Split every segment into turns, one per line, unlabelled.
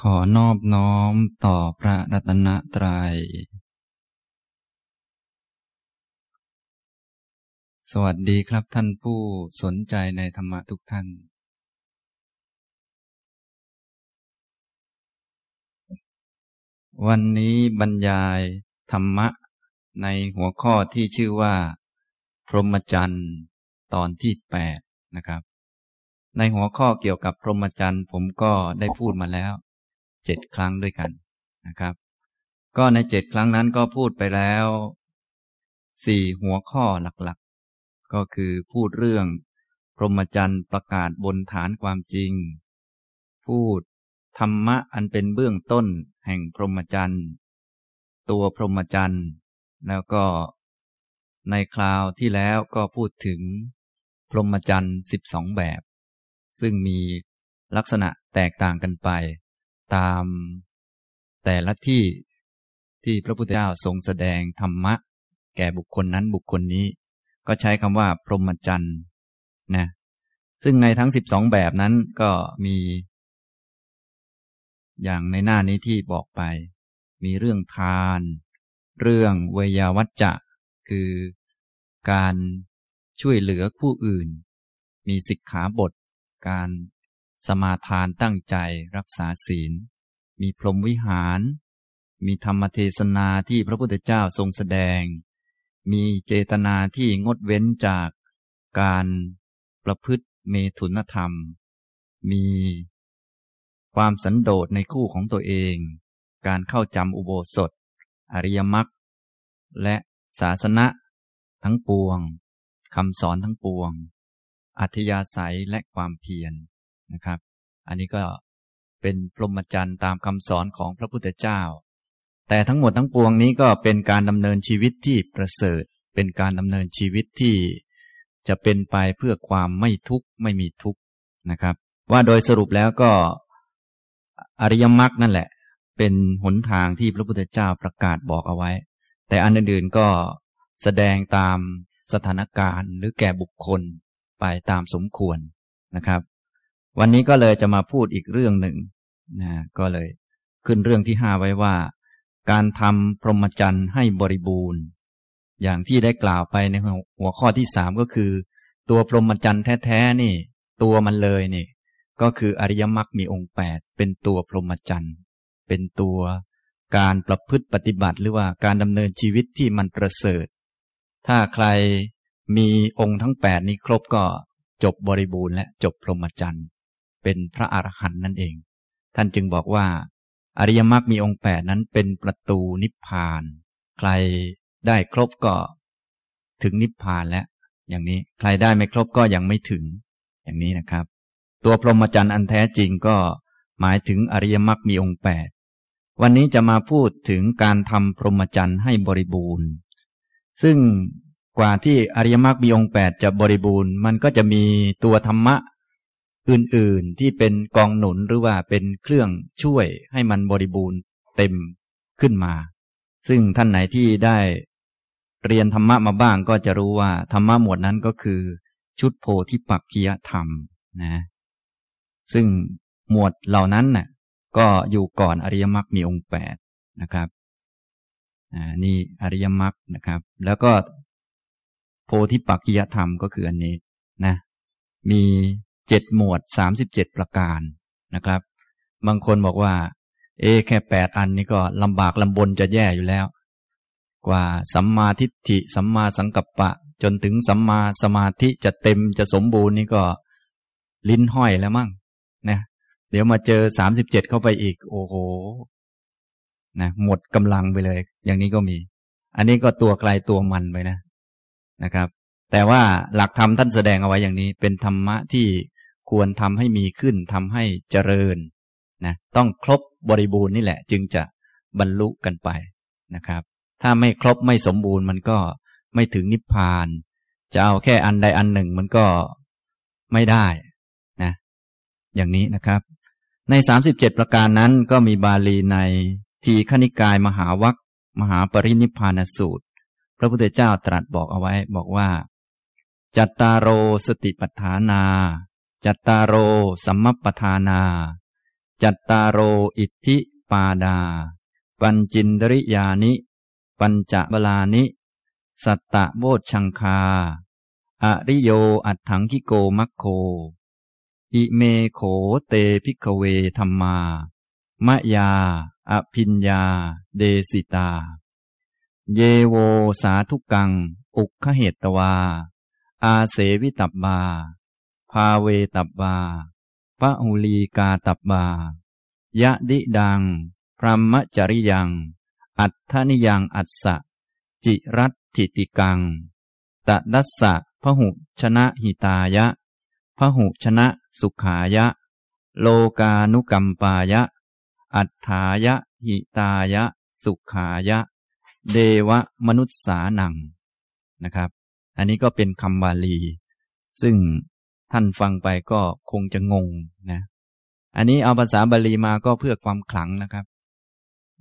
ขอนอบน้อมต่อพระรัตนตรยัย สวัสดีครับท่านผู้สนใจในธรรมะทุกท่าน วันนี้บรรยายธรรมะในหัวข้อที่ชื่อว่า พรหมจรรย์ตอนที่แปดนะครับ ในหัวข้อเกี่ยวกับพรหมจรรย์ผมก็ได้พูดมาแล้ว เจ็ดครั้งด้วยกันนะครับ ก็ในเจ็ดครั้งนั้นก็พูดไปแล้วสี่หัวข้อหลักๆ ก็คือพูดเรื่อง พรหมจรรย์ประกาศบนฐานความจริง พูดธรรมะอันเป็นเบื้องต้นแห่งพรหมจรรย์ตัวพรหมจรรย์แล้วก็ในคราวที่แล้วก็พูดถึง พรหมจรรย์สิบสองแบบ ซึ่งมีลักษณะแตกต่างกันไป ตาม แต่ละที่ที่พระพุทธเจ้าทรงแสดงธรรมะ แก่บุคคลนั้นบุคคลนี้ ก็ใช้คำว่า พรหมจรรย์นะซึ่งในทั้งสิบสองแบบนั้นก็มี อย่างในหน้านี้ที่บอกไป มีเรื่องทาน เรื่องเวยาวัจจะ คือการช่วยเหลือผู้อื่น มีสิกขาบท การ สมาทานตั้งใจรักษาศีล มีพรหมวิหาร มีธรรมเทศนาที่พระพุทธเจ้าทรงแสดง มีเจตนาที่งดเว้นจากการประพฤติเมถุนธรรม มีความสันโดษในคู่ของตัวเอง การเข้าจำอุโบสถ อริยมรรค และศาสนะทั้งปวง คำสอนทั้งปวง อัธยาศัยและความเพียร นะครับ อันนี้ก็เป็นพรหมจรรย์ตามคำสอนของพระพุทธเจ้า แต่ทั้งหมดทั้งปวงนี้ก็เป็นการดำเนินชีวิตที่ประเสริฐ เป็นการดำเนินชีวิตที่จะเป็นไปเพื่อความไม่ทุกข์ไม่มีทุกข์นะครับ ว่าโดยสรุปแล้วก็อริยมรรคนั่นแหละ เป็นหนทางที่พระพุทธเจ้าประกาศบอกเอาไว้ แต่อันอื่นๆก็แสดงตามสถานการณ์หรือแก่บุคคลไปตามสมควรนะครับ วันนี้ก็เลยจะมาพูดอีกเรื่องหนึ่งนะก็เลยขึ้นเรื่องที่ห้าไว้ว่า การทำพรหมจรรย์ให้บริบูรณ์ อย่างที่ได้กล่าวไปในหัวข้อที่สามก็คือ ตัวพรหมจรรย์แท้ๆนี่ ตัวมันเลยนี่ ก็คืออริยมรรคมีองค์แปดเป็นตัวพรหมจรรย์เป็นตัวการประพฤติปฏิบัติ หรือว่าการดำเนินชีวิตที่มันประเสริฐ ถ้าใครมีองค์ทั้งแปดนี้ครบก็จบบริบูรณ์และจบพรหมจรรย์ เป็นพระอรหันต์นั่นเอง ท่านจึงบอกว่า อริยมรรคมีองค์แปดนั้นเป็นประตูนิพพาน ใครได้ครบก็ถึงนิพพานแล้ว อย่างนี้ใครได้ไม่ครบก็ยังไม่ถึง อย่างนี้นะครับ ตัวพรหมจรรย์อันแท้จริงก็หมายถึงอริยมรรคมีองค์แปดวันนี้จะมาพูดถึงการทำพรหมจรรย์ให้บริบูรณ์ ซึ่งกว่าที่อริยมรรคมีองค์แปดจะบริบูรณ์ มันก็จะมีตัวธรรมะ อื่นๆ ที่เป็นกองหนุนหรือว่าเป็นเครื่องช่วยให้มันบริบูรณ์เต็มขึ้นมา ซึ่งท่านไหนที่ได้เรียนธรรมะมาบ้างก็จะรู้ว่าธรรมะหมวดนั้นก็คือ ชุดโพธิปักกียธรรมนะ ซึ่งหมวดเหล่านั้นน่ะก็อยู่ก่อนอริยมรรคมีองค์แปดนะครับนี่อริยมรรคนะครับ แล้วก็โพธิปักกียธรรมก็คืออันนี้นะ มี เจ็ดหมวดสามสิบเจ็ดประการนะครับ บางคนบอกว่า เอแค่แปดอันนี้ก็ลำบากลำบนจะแย่อยู่แล้ว กว่าสัมมาทิฏฐิสัมมาสังกัปปะ จนถึงสัมมาสมาธิจะเต็มจะสมบูรณ์นี่ก็ ลิ้นห้อยแล้วมั่งนะเดี๋ยวมาเจอสามสิบเจ็ดเข้าไปอีก โอ้โหนะหมดกำลังไปเลย อย่างนี้ก็มี อันนี้ก็ตัวไกลตัวมันไปนะนะครับ แต่ว่าหลักธรรมท่านแสดงเอาไว้อย่างนี้ เป็นธรรมะที่ ควรทำให้มีขึ้นทำให้เจริญนะต้องครบบริบูรณ์นี่แหละ จึงจะบรรลุกันไปนะครับ ถ้าไม่ครบไม่สมบูรณ์มันก็ไม่ถึงนิพพาน จะเอาแค่อันใดอันหนึ่งมันก็ไม่ได้นะอย่างนี้นะครับ ในสามสิบเจ็ดประการนั้นก็มีบาลีในทีขณิกายมหาวัคมหาปรินิพพานสูตร พระพุทธเจ้าตรัสบอกเอาไว้บอกว่า จัตตาโรสติปัฏฐานา จัตตาโรสัมมัปปธานา จัตตาโรอิทธิปาทา ปัญจินทริยานิ ปัญจพลานิ สัตตะโพชฌังคา อริโยอัฏฐังคิโกมัคโค อิเมโขเต ภิกขเวธรรมามะยา อภิญญา เดสิตา เยโวสาธุกัง อุคเหตวา อาเสวิตับบา ภาเวตับบาพระหุลีกาตับบายะดิดัง พรหมจริยัง อัตถนิยังอัสสะ จิรัตถิติกัง ตะดัสสะพหุชนะหิตายะพหุชนะสุขายะ โลกานุกัมปายะ อัฏฐายะหิตายะ สุขายะ เดวะมนุษสานังนะครับ อันนี้ก็เป็นคำบาลี ซึ่ง ท่านฟังไปก็คงจะงงนะ อันนี้เอาภาษาบาลีมาก็เพื่อความขลังนะครับ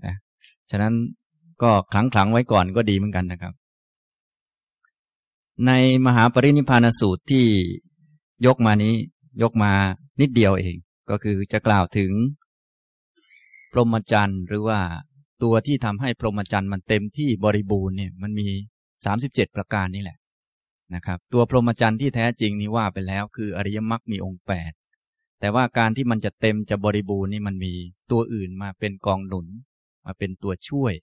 นะฉะนั้นก็ขลังขลังไว้ก่อนก็ดีเหมือนกันนะครับ ในมหาปรินิพานสูตรที่ยกมานี้ยกมานิดเดียวเอง ก็คือจะกล่าวถึง พรหมจรรย์หรือว่าตัวที่ทำให้พรหมจรรย์มันเต็มที่บริบูรณ์เนี่ย มันมีสามสิบเจ็ดประการนี่แหละ นะครับ ตัวพรหมจรรย์ที่แท้จริงนี่ว่าไปแล้ว คืออริยมรรคมีองค์แปดแต่ว่าการที่มันจะเต็มจะบริบูรณ์นี่มันมีตัวอื่นมาเป็นกองหนุน มาเป็นตัวช่วย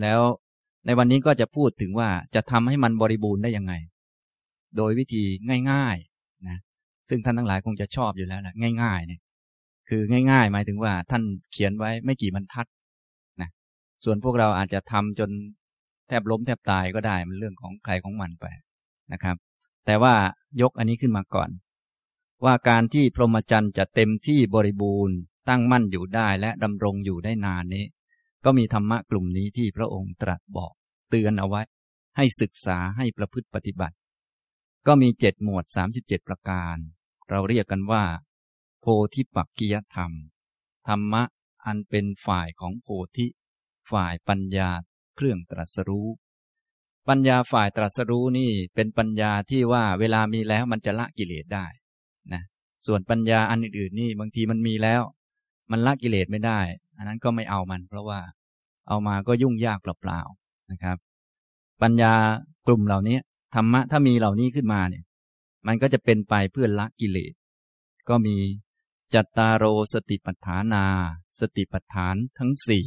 แล้วในวันนี้ก็จะพูดถึงว่าจะทำให้มันบริบูรณ์ได้ยังไง โดยวิธีง่ายๆนะซึ่งท่านทั้งหลายคงจะชอบอยู่แล้วแหละง่ายๆเนี่ยคือง่าย ๆ หมายถึงว่าท่านเขียนไว้ไม่กี่บรรทัดนะส่วนพวกเราอาจจะทำจนแทบล้มแทบตายก็ได้มันเรื่องของใครของมันไป นะครับ แต่ว่ายกอันนี้ขึ้นมาก่อน ว่าการที่พรหมจรรย์จะเต็มที่บริบูรณ์ ตั้งมั่นอยู่ได้และดำรงอยู่ได้นานนี้ ก็มีธรรมะกลุ่มนี้ที่พระองค์ตรัสบอก เตือนเอาไว้ ให้ศึกษาให้ประพฤติปฏิบัติ ก็มีเจ็ดหมวดสามสิบเจ็ดประการ เราเรียกกันว่า โพธิปักกิยธรรม ธรรมะอันเป็นฝ่ายของโพธิ ฝ่ายปัญญาเครื่องตรัสรู้ ปัญญาฝ่ายตรัสรู้นี่เป็นปัญญาที่ว่าเวลามีแล้วมันจะละกิเลสได้นะส่วนปัญญาอันอื่นๆนี่บางทีมันมีแล้ว มันละกิเลสไม่ได้ อันนั้นก็ไม่เอามัน เพราะว่าเอามาก็ยุ่งยากเปล่าๆนะครับ ปัญญากลุ่มเหล่านี้ธรรมะถ้ามีเหล่านี้ขึ้นมาเนี่ย มันก็จะเป็นไปเพื่อละกิเลส ก็มีจัตตารโรสติปัฏฐานา สติปัฏฐานทั้งสี่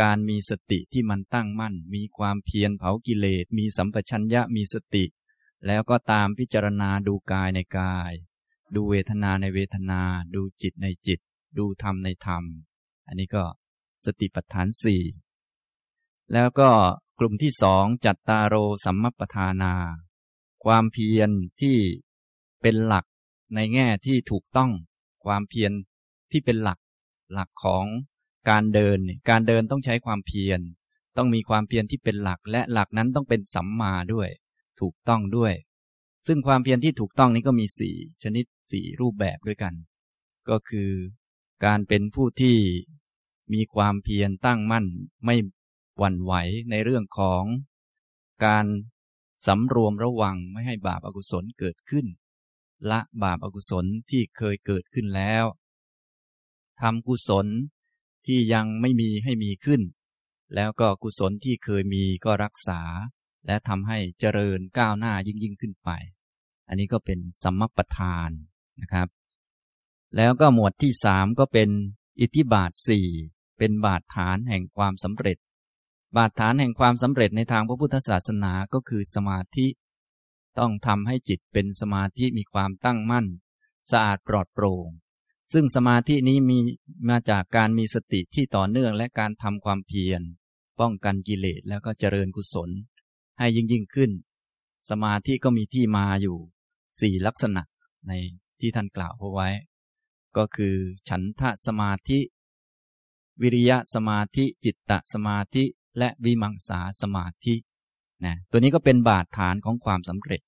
การมีสติที่มันตั้งมั่น มีความเพียรเผากิเลส มีสัมปชัญญะมีสติ แล้วก็ตามพิจารณาดูกายในกาย ดูเวทนาในเวทนา ดูจิตในจิต ดูธรรมในธรรม อันนี้ก็สติปัฏฐานสี่แล้วก็กลุ่มที่สองจัตตาโรสัมมปทานา ความเพียรที่เป็นหลักในแง่ที่ถูกต้อง ความเพียรที่เป็นหลัก หลักของ การเดินการเดินต้องใช้ความเพียร ต้องมีความเพียรที่เป็นหลักและหลักนั้นต้องเป็นสัมมาด้วย ถูกต้องด้วย ซึ่งความเพียรที่ถูกต้องนี้ก็มีสี่ชนิดสี่รูปแบบด้วยกัน ก็คือ การเป็นผู้ที่มีความเพียรตั้งมั่นไม่หวั่นไหวในเรื่องของ การสำรวมระวังไม่ให้บาปอากุศลเกิดขึ้น ละบาปอากุศลที่เคยเกิดขึ้นแล้วทำกุศล ที่ยังไม่มีให้มีขึ้น แล้วก็กุศลที่เคยมีก็รักษา และทำให้เจริญก้าวหน้ายิ่งยิ่งขึ้นไป อันนี้ก็เป็นสัมมปทานนะครับ แล้วก็หมวดที่สามก็เป็นอิทธิบาทสี่เป็นบาทฐานแห่งความสำเร็จ บาทฐานแห่งความสำเร็จในทางพระพุทธศาสนาก็คือสมาธิ ต้องทำให้จิตเป็นสมาธิมีความตั้งมั่น สะอาดปลอดโปร่ง ซึ่งสมาธินี้มีมาจากการมีสติที่ต่อเนื่องและการทำความเพียร ป้องกันกิเลสแล้วก็เจริญกุศล ให้ยิ่งยิ่งขึ้น สมาธิก็มีที่มาอยู่สี่ลักษณะในที่ท่านกล่าวเอาไว้ ก็คือฉันทะสมาธิ วิริยะสมาธิจิตตะสมาธิและวิมังสาสมาธินะตัวนี้ก็เป็นบาดฐานของความสำเร็จ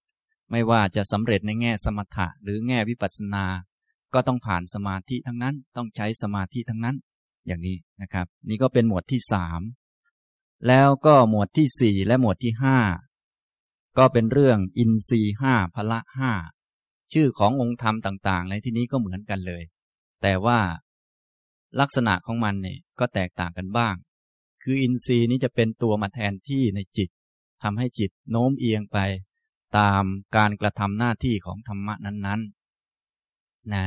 ไม่ว่าจะสำเร็จในแง่สมถะหรือแง่วิปัสสนา ก็ต้องผ่านสมาธิทั้งนั้น ต้องใช้สมาธิทั้งนั้น อย่างนี้นะครับ นี่ก็เป็นหมวดที่สามแล้วก็หมวดที่สี่และหมวดที่ห้าก็เป็นเรื่องอินทรีห้าพละห้าชื่อขององค์ธรรมต่าง ๆ ในที่นี้ก็เหมือนกันเลย แต่ว่าลักษณะของมันเนี่ยก็แตกต่างกันบ้าง คืออินทรีย์นี้จะเป็นตัวมาแทนที่ในจิตทำให้จิตโน้มเอียงไป ตามการกระทำหน้าที่ของธรรมะนั้นๆนะ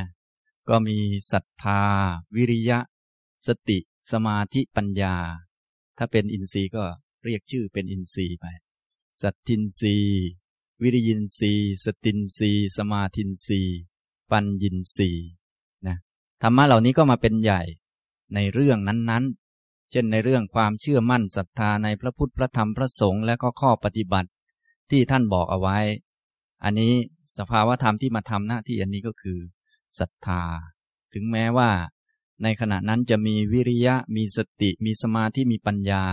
ก็มีศรัทธา วิริยะ สติ สมาธิปัญญา ถ้าเป็นอินทรีย์ก็เรียกชื่อเป็นอินทรีย์ไป สัตทินทรีย์ วิริยินทรีย์ สตินทรีย์ สมาธินทรีย์ ปัญญินทรีย์นะธรรมะเหล่านี้ก็มาเป็นใหญ่ในเรื่องนั้นๆ เช่นในเรื่องความเชื่อมั่นศรัทธาในพระพุทธพระธรรมพระสงฆ์และก็ข้อปฏิบัติที่ท่านบอกเอาไว้ อันนี้สภาวธรรมที่มาทำหน้าที่อันนี้ก็คือ ศรัทธา ถึงแม้ว่า ในขณะนั้นจะมีวิริยะมีสติมีสมาธิมีปัญญา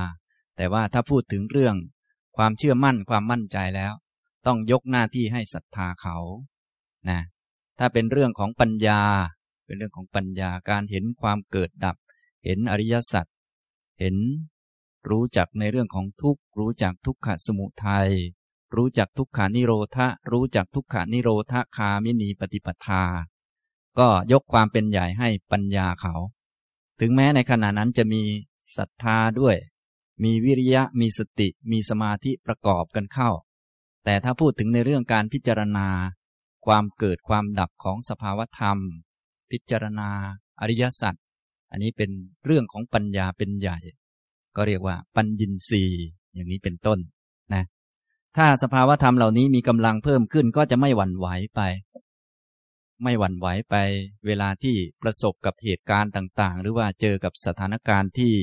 แต่ว่าถ้าพูดถึงเรื่อง ความเชื่อมั่นความมั่นใจแล้ว ต้องยกหน้าที่ให้ศรัทธาเขานะถ้าเป็นเรื่องของปัญญา เป็นเรื่องของปัญญาการเห็นความเกิดดับ เห็นอริยสัจเห็นรู้จักในเรื่องของทุกข์รู้จักทุกขสมุทัยรู้จักทุกขานิโรธะ รู้จักทุกขานิโรธคามินีปฏิปทา ก็ยกความเป็นใหญ่ให้ปัญญาเขา ถึงแม้ในขณะนั้นจะมีศรัทธาด้วย มีวิริยะมีสติมีสมาธิประกอบกันเข้า แต่ถ้าพูดถึงในเรื่องการพิจารณา ความเกิดความดับของสภาวธรรม พิจารณา อริยสัจอันนี้เป็นเรื่องของปัญญาเป็นใหญ่ ก็เรียกว่าปัญญินรีอย่างนี้เป็นต้นนะถ้าสภาวธรรมเหล่านี้มีกำลังเพิ่มขึ้นก็จะไม่หวั่นไหวไป ไม่หวั่นไหวไปเวลาที่ประสบกับเหตุการณ์ต่างๆ หรือว่าเจอกับสถานการณ์ที่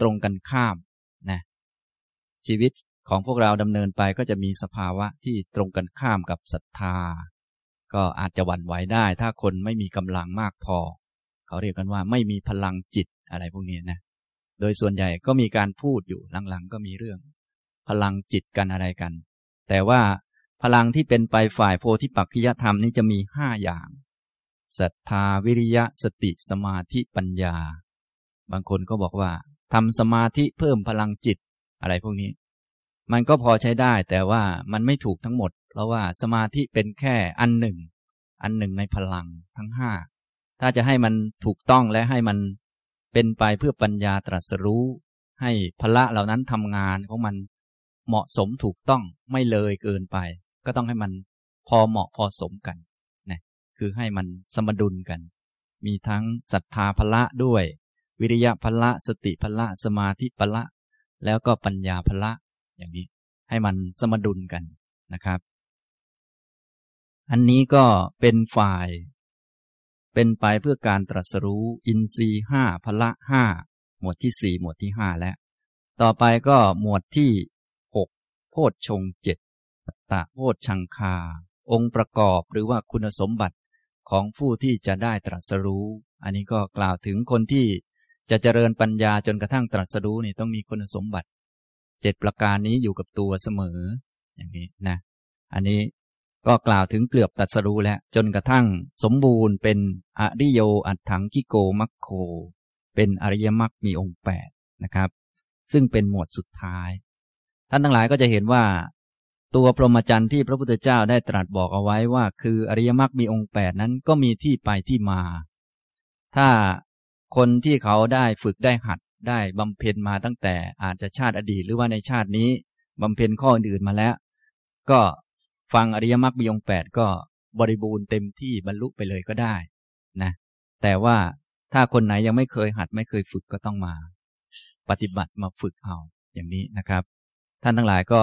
ตรงกันข้ามนะชีวิตของพวกเราดำเนินไปก็จะมีสภาวะที่ตรงกันข้ามกับศรัทธา ก็อาจจะหวั่นไหวได้ ถ้าคนไม่มีกำลังมากพอ เขาเรียกกันว่าไม่มีพลังจิตอะไรพวกนี้นะโดยส่วนใหญ่ก็มีการพูดอยู่หลังๆ ก็มีเรื่อง พลังจิตกันอะไรกัน แต่ว่า พลังที่เป็นไปฝ่ายโพธิปักขิยธรรมนี้จะมีห้าอย่างศรัทธาวิริยะสติสมาธิปัญญา บางคนก็บอกว่าทำสมาธิเพิ่มพลังจิตอะไรพวกนี้ มันก็พอใช้ได้แต่ว่ามันไม่ถูกทั้งหมด เพราะว่าสมาธิเป็นแค่อันหนึ่ง อันหนึ่งในพลังทั้งห้าถ้าจะให้มันถูกต้องและให้มันเป็นไปเพื่อปัญญาตรัสรู้ ให้พละเหล่านั้นทำงานของมันเหมาะสมถูกต้องไม่เลยเกินไป ก็ต้องให้มันพอเหมาะพอสมกันนะคือให้มันสมดุลกัน มีทั้งศรัทธาพละด้วย วิริยะพละ สติพละ สมาธิพละ แล้วก็ปัญญาพละ อย่างนี้ ให้มันสมดุลกันนะครับ อันนี้ก็เป็นฝ่าย เป็นไปเพื่อการตรัสรู้ อินทรีห้าพละห้าหมวดที่สี่หมวดที่ห้าแล้ว ต่อไปก็หมวดที่หกโพชฌงเจ็ด ตะโพชชังคา องค์ประกอบหรือว่าคุณสมบัติของผู้ที่จะได้ตรัสรู้ อันนี้ก็กล่าวถึงคนที่จะเจริญปัญญาจนกระทั่งตรัสรู้นี่ต้องมีคุณสมบัติเจ็ดประการนี้อยู่กับตัวเสมอ อย่างนี้นะ อันนี้ก็กล่าวถึงเกือบตรัสรู้แล้ว จนกระทั่งสมบูรณ์เป็นอริโยอัตถังกิโกมัคโค เป็นอริยมรรคมีองค์แปดนะครับ ซึ่งเป็นหมวดสุดท้าย ท่านทั้งหลายก็จะเห็นว่า ตัวพรหมจรรย์ที่พระพุทธเจ้าได้ตรัสบอกเอาไว้ว่า คืออริยมรรคมีองค์แปดนั้นก็มีที่ไปที่มา ถ้าคนที่เขาได้ฝึกได้หัดได้บำเพ็ญมาตั้งแต่อาจจะชาติอดีตหรือว่าในชาตินี้บำเพ็ญข้ออื่นมาแล้ว ก็ฟังอริยมรรคมีองค์แปดก็บริบูรณ์เต็มที่บรรลุไปเลยก็ได้นะแต่ว่าถ้าคนไหนยังไม่เคยหัดไม่เคยฝึกก็ต้องมา ปฏิบัติมาฝึกเอาอย่างนี้นะครับ ท่านทั้งหลายก็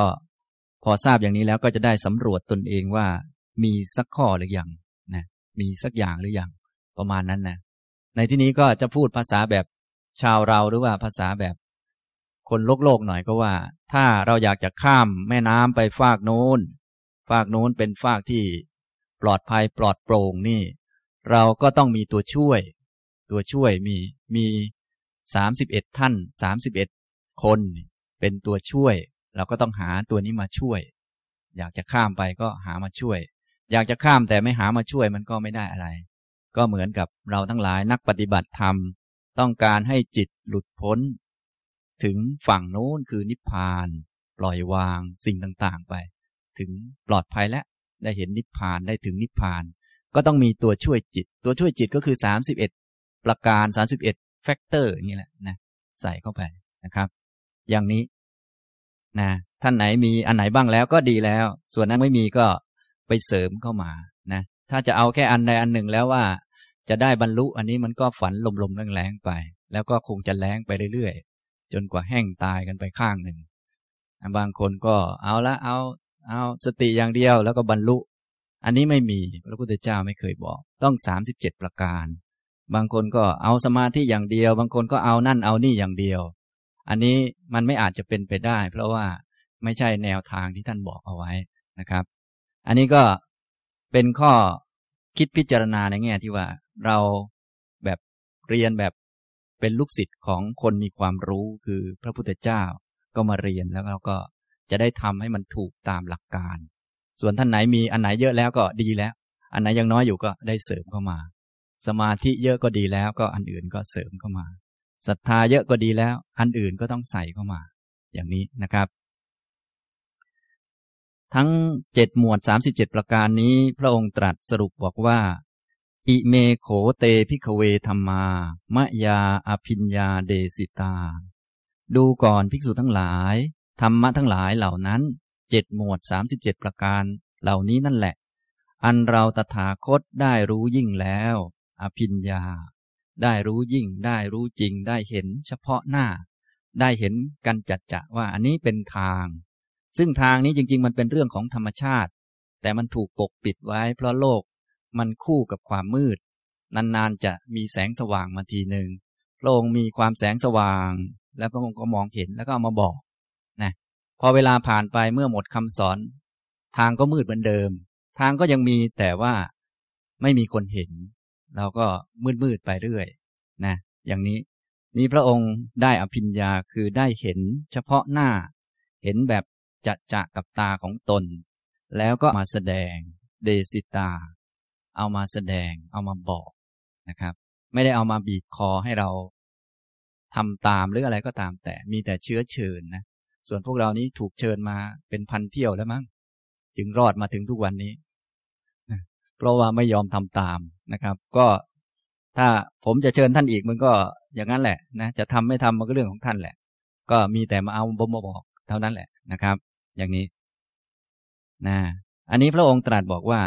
พอทราบอย่างนี้แล้วก็จะได้สำรวจตนเองว่า มีสักข้อหรือยังนะมีสักอย่างหรือยังประมาณนั้นนะในที่นี้ก็จะพูดภาษาแบบชาวเราหรือว่าภาษาแบบคนโลกโลกหน่อยก็ว่า ถ้าเราอยากจะข้ามแม่น้ำไปฟากโน้นฟากโน้นเป็นฟากที่ปลอดภัยปลอดโปร่งนี่ เราก็ต้องมีตัวช่วย ตัวช่วยมีมีสามสิบเอ็ดท่านสามสิบเอ็ดคน เป็นตัวช่วย เราก็ต้องหาตัวนี้มาช่วย อยากจะข้ามไปก็หามาช่วย อยากจะข้ามแต่ไม่หามาช่วยมันก็ไม่ได้อะไร ก็เหมือนกับเราทั้งหลายนักปฏิบัติธรรม ต้องการให้จิตหลุดพ้น ถึงฝั่งโน้นคือนิพพาน ปล่อยวางสิ่งต่างๆไป ถึงปลอดภัยและได้เห็นนิพพานได้ถึงนิพพาน ก็ต้องมีตัวช่วยจิต ตัวช่วยจิตก็คือ 37 ประการ 37 factor อย่างนี้แหละนะใส่เข้าไปนะครับ อย่างนี้ นะท่านไหนมีอันไหนบ้างแล้วก็ดีแล้ว ส่วนนั้นไม่มีก็ไปเสริมเข้ามานะถ้าจะเอาแค่อันใดอันหนึ่งแล้วว่า จะได้บรรลุอันนี้มันก็ฝันลมๆแล้งๆไป แล้วก็คงจะแรงไปเรื่อยๆจนกว่าแห้งตายกันไปข้างหนึ่งบางคนก็เอาละเอา เอาสติอย่างเดียวแล้วก็บรรลุ อันนี้ไม่มีพระพุทธเจ้าไม่เคยบอก ต้องสามสิบเจ็ดประการ บางคนก็เอาสมาธิอย่างเดียว บางคนก็เอานั่นเอานี่อย่างเดียว อันนี้มันไม่อาจจะเป็นไปได้ เพราะว่าไม่ใช่แนวทางที่ท่านบอกเอาไว้นะครับ อันนี้ก็เป็นข้อคิดพิจารณาในแง่ที่ว่าเราแบบเรียนแบบเป็นลูกศิษย์ของคนมีความรู้คือพระพุทธเจ้าก็มาเรียนแล้วเราก็จะได้ทำให้มันถูกตามหลักการ ส่วนท่านไหนมีอันไหนเยอะแล้วก็ดีแล้ว อันไหนยังน้อยอยู่ก็ได้เสริมเข้ามา สมาธิเยอะก็ดีแล้วก็อันอื่นก็เสริมเข้ามา ศรัทธาเยอะก็ดีแล้ว อันอื่นก็ต้องใส่เข้ามา อย่างนี้นะครับ ทั้งเจ็ดหมวดสามสิบเจ็ดประการนี้ พระองค์ตรัสสรุปบอกว่า อิเมโขเต ภิกขเวธัมมา มยาอภิญญาเทสิตา ดูก่อนภิกษุทั้งหลาย ธรรมะทั้งหลายเหล่านั้นเจ็ดหมวดสามสิบเจ็ดประการเหล่านี้นั่นแหละ อันเราตถาคตได้รู้ยิ่งแล้ว อภิญญา ได้รู้ยิ่ง ได้รู้จริง ได้เห็นเฉพาะหน้า ได้เห็นกันจัดจะว่าอันนี้เป็นทาง ซึ่งทางนี้จริง ๆ มันเป็นเรื่องของธรรมชาติ แต่มันถูกปกปิดไว้ เพราะโลกมันคู่กับความมืด นานๆจะมีแสงสว่างมาทีหนึ่งพระองค์มีความแสงสว่าง แล้วพระองค์ก็มองเห็นแล้วก็เอามาบอกนะพอเวลาผ่านไปเมื่อหมดคำสอน ทางก็มืดเหมือนเดิม ทางก็ยังมีแต่ว่าไม่มีคนเห็น เราก็มืดมืดไปเรื่อยนะอย่างนี้นี่พระองค์ได้อภิญญาคือได้เห็นเฉพาะหน้า เห็นแบบจัดจะกับตาของตน แล้วก็มาแสดงเดสิตา เอามาแสดงเอามาบอกนะครับ ไม่ได้เอามาบีบคอให้เราทำตามหรืออะไรก็ตามแต่มีแต่เชื้อเชิญนะส่วนพวกเรานี้ถูกเชิญมาเป็นพันเที่ยวแล้วมั้งจึงรอดมาถึงทุกวันนี้ เพราะว่าไม่ยอมทำตาม นะครับ ก็ถ้าผมจะเชิญท่านอีกมันก็อย่างนั้นแหละนะจะทำไม่ทำมันก็เรื่องของท่านแหละ ก็มีแต่มาเอาบ่มบอกเท่านั้นแหละนะครับ อย่างนี้นะอันนี้พระองค์ตรัสบอกว่า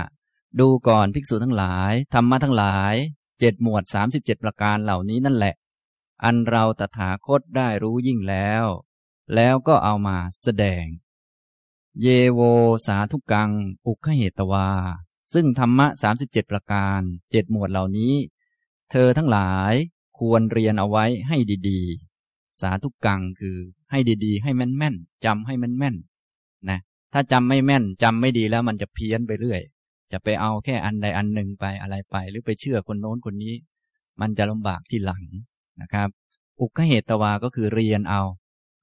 ดูก่อนภิกษุทั้งหลายธรรมะทั้งหลายเจ็ดหมวดสามสิบเจ็ดประการเหล่านี้นั่นแหละ อันเราตถาคตได้รู้ยิ่งแล้ว แล้วก็เอามาแสดง เยโวสาธุกัง อุคเหตวา ซึ่งธรรมะสามสิบเจ็ดประการเจ็ดหมวดเหล่านี้ เธอทั้งหลายควรเรียนเอาไว้ให้ดีๆ สาธุกังคือให้ดีๆ ให้แม่นๆจำให้แม่นๆนะถ้าจำไม่แม่นจำไม่ดีแล้วมันจะเพี้ยนไปเรื่อย จะไปเอาแค่อันใดอันหนึ่งไปอะไรไป หรือไปเชื่อคนโน้นคนนี้ มันจะลำบากที่หลังนะครับ อุกเหตวาก็คือเรียนเอา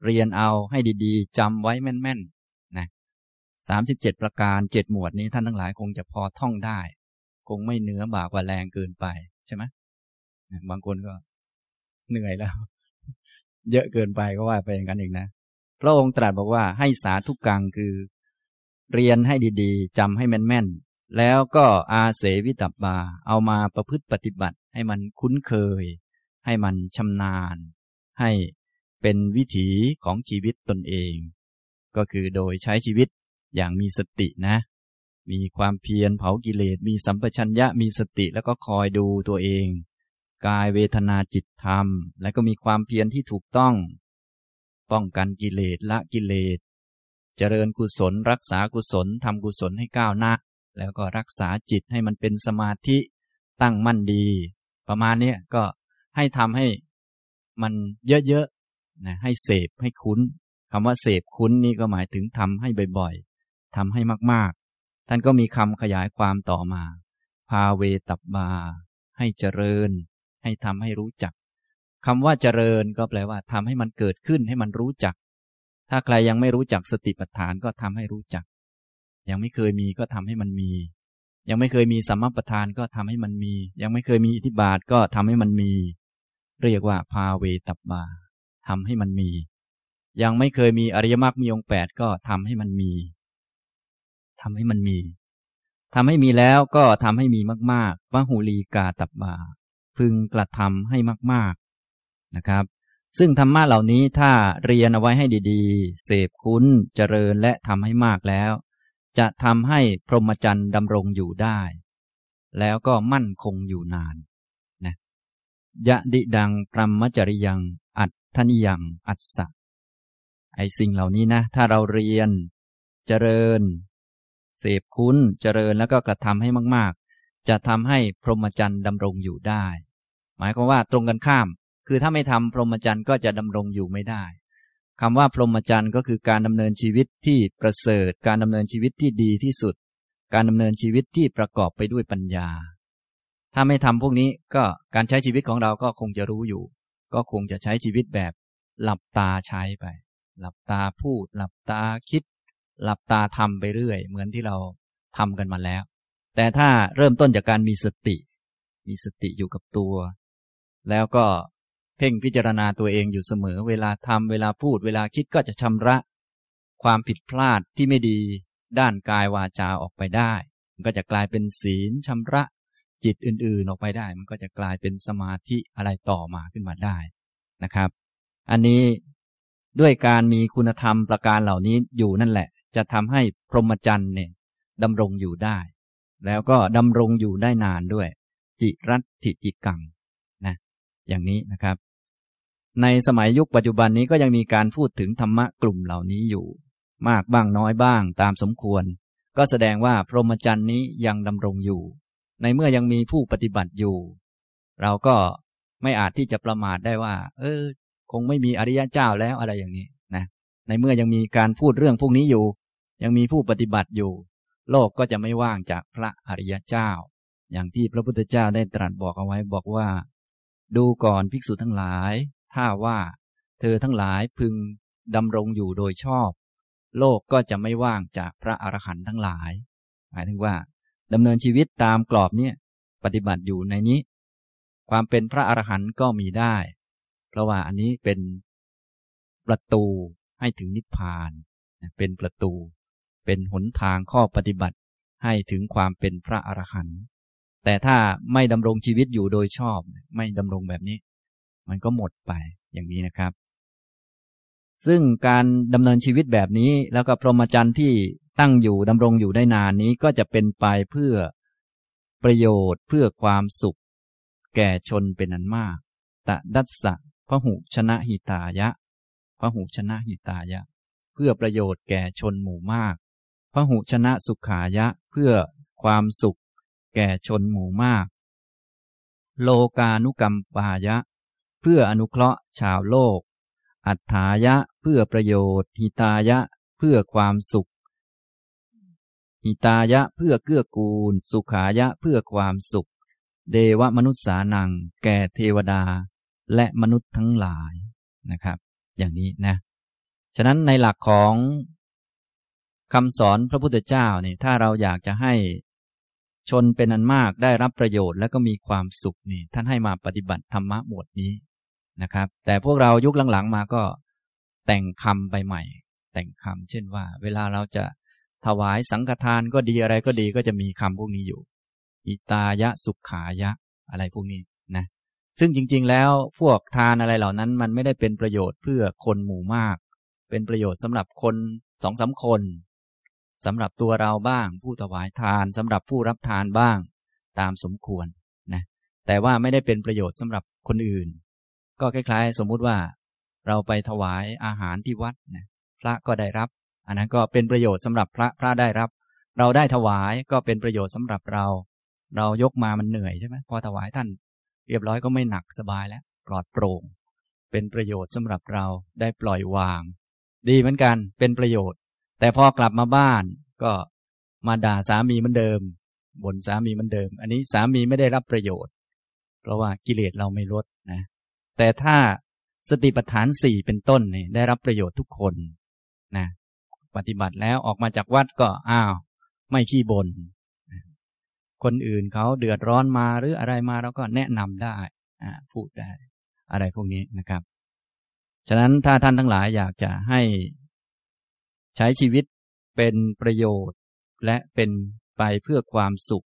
เรียนเอาให้ดีๆจำไว้แม่น 37 ประการ 7 หมวดนี้ท่านทั้งหลายคงจะพอท่องได้ คงไม่เหนือบ่ากว่าแรงเกินไปใช่ไหมบางคนก็เหนื่อยแล้ว เยอะเกินไปก็ว่าไปอย่างนั้นเองนะพระองค์ตรัสบอกว่าให้สาธุกกังคือ เรียนให้ดีๆ จำให้แม่นๆ แล้วก็อาเสวิตับบา เอามาประพฤติปฏิบัติ ให้มันคุ้นเคย ให้มันชำนาญ ให้เป็นวิถีของชีวิตตนเอง ก็คือโดยใช้ชีวิต อย่างมีสตินะ มีความเพียรเผากิเลส มีสัมปชัญญะ มีสติแล้วก็คอยดูตัวเอง กายเวทนาจิตธรรม และก็มีความเพียรที่ถูกต้อง ป้องกันกิเลสละกิเลส เจริญกุศล รักษากุศลทำกุศลให้ก้าวหน้า แล้วก็รักษาจิตให้มันเป็นสมาธิตั้งมั่นดี ประมาณนี้ก็ให้ทำให้มันเยอะๆนะให้เสพให้คุ้นคำว่าเสพคุ้นนี่ก็หมายถึงทำให้บ่อยๆ ทำให้มาก ๆ ท่านก็มีคำขยายความต่อมา พาเวตับบา ให้เจริญ ให้ทำให้รู้จักคำว่าเจริญก็แปลว่าทำให้มันเกิดขึ้นให้มันรู้จัก ถ้าใครยังไม่รู้จักสติปัฏฐานก็ทำให้รู้จัก ยังไม่เคยมีก็ทำให้มันมี ยังไม่เคยมีสัมมาประธานก็ทำให้มันมี ยังไม่เคยมีอิทธิบาทก็ทำให้มันมี เรียกว่าพาเวตับบาทำให้มันมียังไม่เคยมีอริยมรรคมีองค์แปดก็ทำให้มันมี ทำให้มันมีทำให้มีแล้วก็ทำให้มีมากๆวหูลีกาตับบา พึงกระทำให้มาก ๆนะครับ ซึ่งธรรมะเหล่านี้ถ้าเรียนเอาไว้ให้ดีๆ เสพคุ้นเจริญและทำให้มากแล้ว จะทำให้พรหมจรรย์ดำรงอยู่ได้ แล้วก็มั่นคงอยู่นานนะยะดิดังพรหมจริยัง อัตทนิยังอัตสะไอสิ่งเหล่านี้นะ ถ้าเราเรียน เจริญ เสพคุ้นเจริญแล้วก็กระทำให้มาก ๆ จะทำให้พรหมจรรย์ดำรงอยู่ได้ หมายความว่าตรงกันข้าม คือถ้าไม่ทำพรหมจรรย์ก็จะดำรงอยู่ไม่ได้คำว่าพรหมจรรย์ก็คือการดำเนินชีวิตที่ประเสริฐ การดำเนินชีวิตที่ดีที่สุด การดำเนินชีวิตที่ประกอบไปด้วยปัญญา ถ้าไม่ทำพวกนี้ก็การใช้ชีวิตของเราก็คงจะรู้อยู่ ก็คงจะใช้ชีวิตแบบหลับตาใช้ไป หลับตาพูด หลับตาคิด หลับตาทำไปเรื่อย เหมือนที่เราทำกันมาแล้ว แต่ถ้าเริ่มต้นจากการมีสติ มีสติอยู่กับตัว แล้วก็เพ่งพิจารณาตัวเองอยู่เสมอ เวลาทำเวลาพูด เวลาคิดก็จะชำระ ความผิดพลาดที่ไม่ดี ด้านกายวาจาออกไปได้ มันก็จะกลายเป็นศีลชำระจิตอื่นๆ ออกไปได้ มันก็จะกลายเป็นสมาธิอะไรต่อมาขึ้นมาได้นะครับ อันนี้ด้วยการมีคุณธรรมประการเหล่านี้อยู่นั่นแหละ จะทำให้พรหมจรรย์เนี่ยดำรงอยู่ได้ แล้วก็ดำรงอยู่ได้นานด้วย จิรัตถิจิกังนะอย่างนี้นะครับ ในสมัยยุคปัจจุบันนี้ก็ยังมีการพูดถึงธรรมะกลุ่มเหล่านี้อยู่ มากบ้างน้อยบ้างตามสมควร ก็แสดงว่าพรหมจรรย์นี้ยังดำรงอยู่ ในเมื่อยังมีผู้ปฏิบัติอยู่ เราก็ไม่อาจที่จะประมาทได้ว่า เออ คงไม่มีอริยะเจ้าแล้วอะไรอย่างนี้นะในเมื่อยังมีการพูดเรื่องพวกนี้อยู่ ยังมีผู้ปฏิบัติอยู่ โลกก็จะไม่ว่างจากพระอริยเจ้า อย่างที่พระพุทธเจ้าได้ตรัสบอกเอาไว้บอกว่า ดูก่อนภิกษุทั้งหลาย ถ้าว่า เธอทั้งหลายพึงดำรงอยู่โดยชอบ โลกก็จะไม่ว่างจากพระอรหันต์ทั้งหลาย หมายถึงว่าดำเนินชีวิตตามกรอบเนี้ยปฏิบัติอยู่ในนี้ ความเป็นพระอรหันต์ก็มีได้ เพราะว่าอันนี้เป็นประตูให้ถึงนิพพาน เป็นประตู เป็นหนทางข้อปฏิบัติให้ถึงความเป็นพระอรหันต์แต่ถ้าไม่ดำรงชีวิตอยู่โดยชอบ ไม่ดำรงแบบนี้ มันก็หมดไปอย่างนี้นะครับ ซึ่งการดำเนินชีวิตแบบนี้ แล้วก็พรหมจรรย์ที่ตั้งอยู่ดำรงอยู่ได้นานนี้ก็จะเป็นไปเพื่อประโยชน์เพื่อความสุข แก่ชนเป็นอันมาก ตะดัสสะพหุชนะหิตายะพหุชนะหิตายะ เพื่อประโยชน์แก่ชนหมู่มาก พหุชนะสุขายะเพื่อความสุข แก่ชนหมู่มาก โลกานุกรรมปายะ เพื่ออนุเคราะห์ชาวโลก อัฏฐายะเพื่อประโยชน์ หิตายะเพื่อความสุข หิตายะเพื่อเกื้อกูล สุขายะเพื่อความสุข เดวมนุษย์สานัง แก่เทวดา และมนุษย์ทั้งหลายนะครับ อย่างนี้นะ ฉะนั้นในหลักของ คำสอนพระพุทธเจ้าเนี่ยถ้าเราอยากจะให้ชนเป็นอันมากได้รับประโยชน์แล้วก็มีความสุขนี่ท่านให้มาปฏิบัติธรรมะหมวดนี้นะครับ แต่พวกเรายุคหลังๆมาก็แต่งคำไปใหม่ แต่งคำเช่นว่า เวลาเราจะถวายสังฆทานก็ดีอะไรก็ดีก็จะมีคำพวกนี้อยู่ อิตายะสุขายะอะไรพวกนี้นะ ซึ่งจริง ๆ แล้วพวกทานอะไรเหล่านั้น มันไม่ได้เป็นประโยชน์เพื่อคนหมู่มาก เป็นประโยชน์สำหรับคนสองสาคน สำหรับตัวเราบ้าง ผู้ถวายทานสำหรับผู้รับทานบ้าง ตามสมควรนะแต่ว่าไม่ได้เป็นประโยชน์สำหรับคนอื่น ก็คล้ายๆ สมมุติว่า เราไปถวายอาหารที่วัดนะพระก็ได้รับ อันนั้นก็เป็นประโยชน์สำหรับพระพระได้รับ เราได้ถวายก็เป็นประโยชน์สำหรับเรา เรายกมามันเหนื่อยใช่ไหมพอถวายท่าน เรียบร้อยก็ไม่หนักสบายแล้ว ปลอดโปร่งเป็นประโยชน์สำหรับเราได้ปล่อยวาง ดีเหมือนกันเป็นประโยชน์ แต่พอกลับมาบ้านก็มาด่าสามีเหมือนเดิมบ่นสามีเหมือนเดิม อันนี้สามีไม่ได้รับประโยชน์ เพราะว่ากิเลสเราไม่ลดนะ แต่ถ้าสติปัฏฐานสี่เป็นต้นเนี่ยได้รับประโยชน์ทุกคนนะปฏิบัติแล้วออกมาจากวัดก็อ้าว ไม่ขี้บน่นคนอื่นเขาเดือดร้อนมาหรืออะไรมาเราก็แนะนำได้อ่าพูดได้ อะไรพวกนี้นะครับ ฉะนั้นถ้าท่านทั้งหลายอยากจะให้ ใช้ชีวิตเป็นประโยชน์ และเป็นไปเพื่อความสุข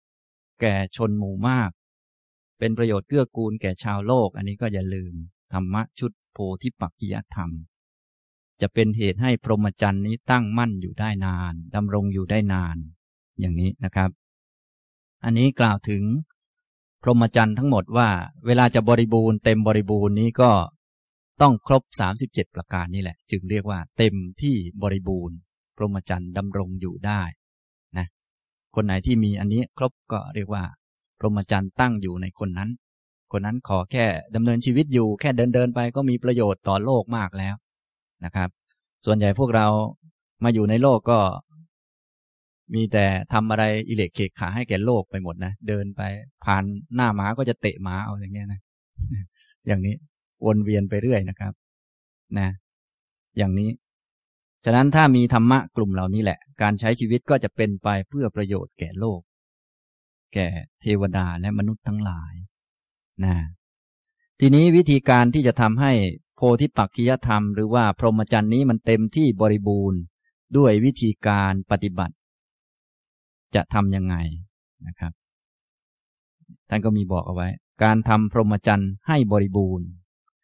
แก่ชนหมู่มาก เป็นประโยชน์เกื้อกูลแก่ชาวโลก อันนี้ก็อย่าลืม ธรรมะชุดโพธิปักกิยธรรม จะเป็นเหตุให้พรหมจรรย์นี้ตั้งมั่นอยู่ได้นานดำรงอยู่ได้นาน อย่างนี้นะครับ อันนี้กล่าวถึงพรหมจรรย์ทั้งหมดว่า เวลาจะบริบูรณ์เต็มบริบูรณ์นี้ก็ ต้องครบ 37 ประการนี่แหละ จึงเรียกว่าเต็มที่บริบูรณ์พรหมจรรย์ดำรงอยู่ได้นะคนไหนที่มีอันนี้ครบก็เรียกว่า พรหมจรรย์ตั้งอยู่ในคนนั้น คนนั้นขอแค่ดำเนินชีวิตอยู่แค่เดินเดินไปก็มีประโยชน์ต่อโลกมากแล้วนะครับ ส่วนใหญ่พวกเรามาอยู่ในโลกก็ มีแต่ทำอะไรอิเล็กเคขาให้แก่โลกไปหมดนะเดินไปผ่านหน้าหมาก็จะเตะหมาเอาอย่างเงี้ยนะอย่างนี้ วนเวียนไปเรื่อยนะครับ นะ อย่างนี้ ฉะนั้นถ้ามีธรรมะกลุ่มเหล่านี้แหละ การใช้ชีวิตก็จะเป็นไปเพื่อประโยชน์แก่โลก แก่เทวดาและมนุษย์ทั้งหลาย นะ ทีนี้วิธีการที่จะทำให้โพธิปักขิยธรรมหรือว่าพรหมจรรย์นี้มันเต็มที่บริบูรณ์ด้วยวิธีการปฏิบัติ จะทำยังไงนะครับ ท่านก็มีบอกเอาไว้ การทำพรหมจรรย์ให้บริบูรณ์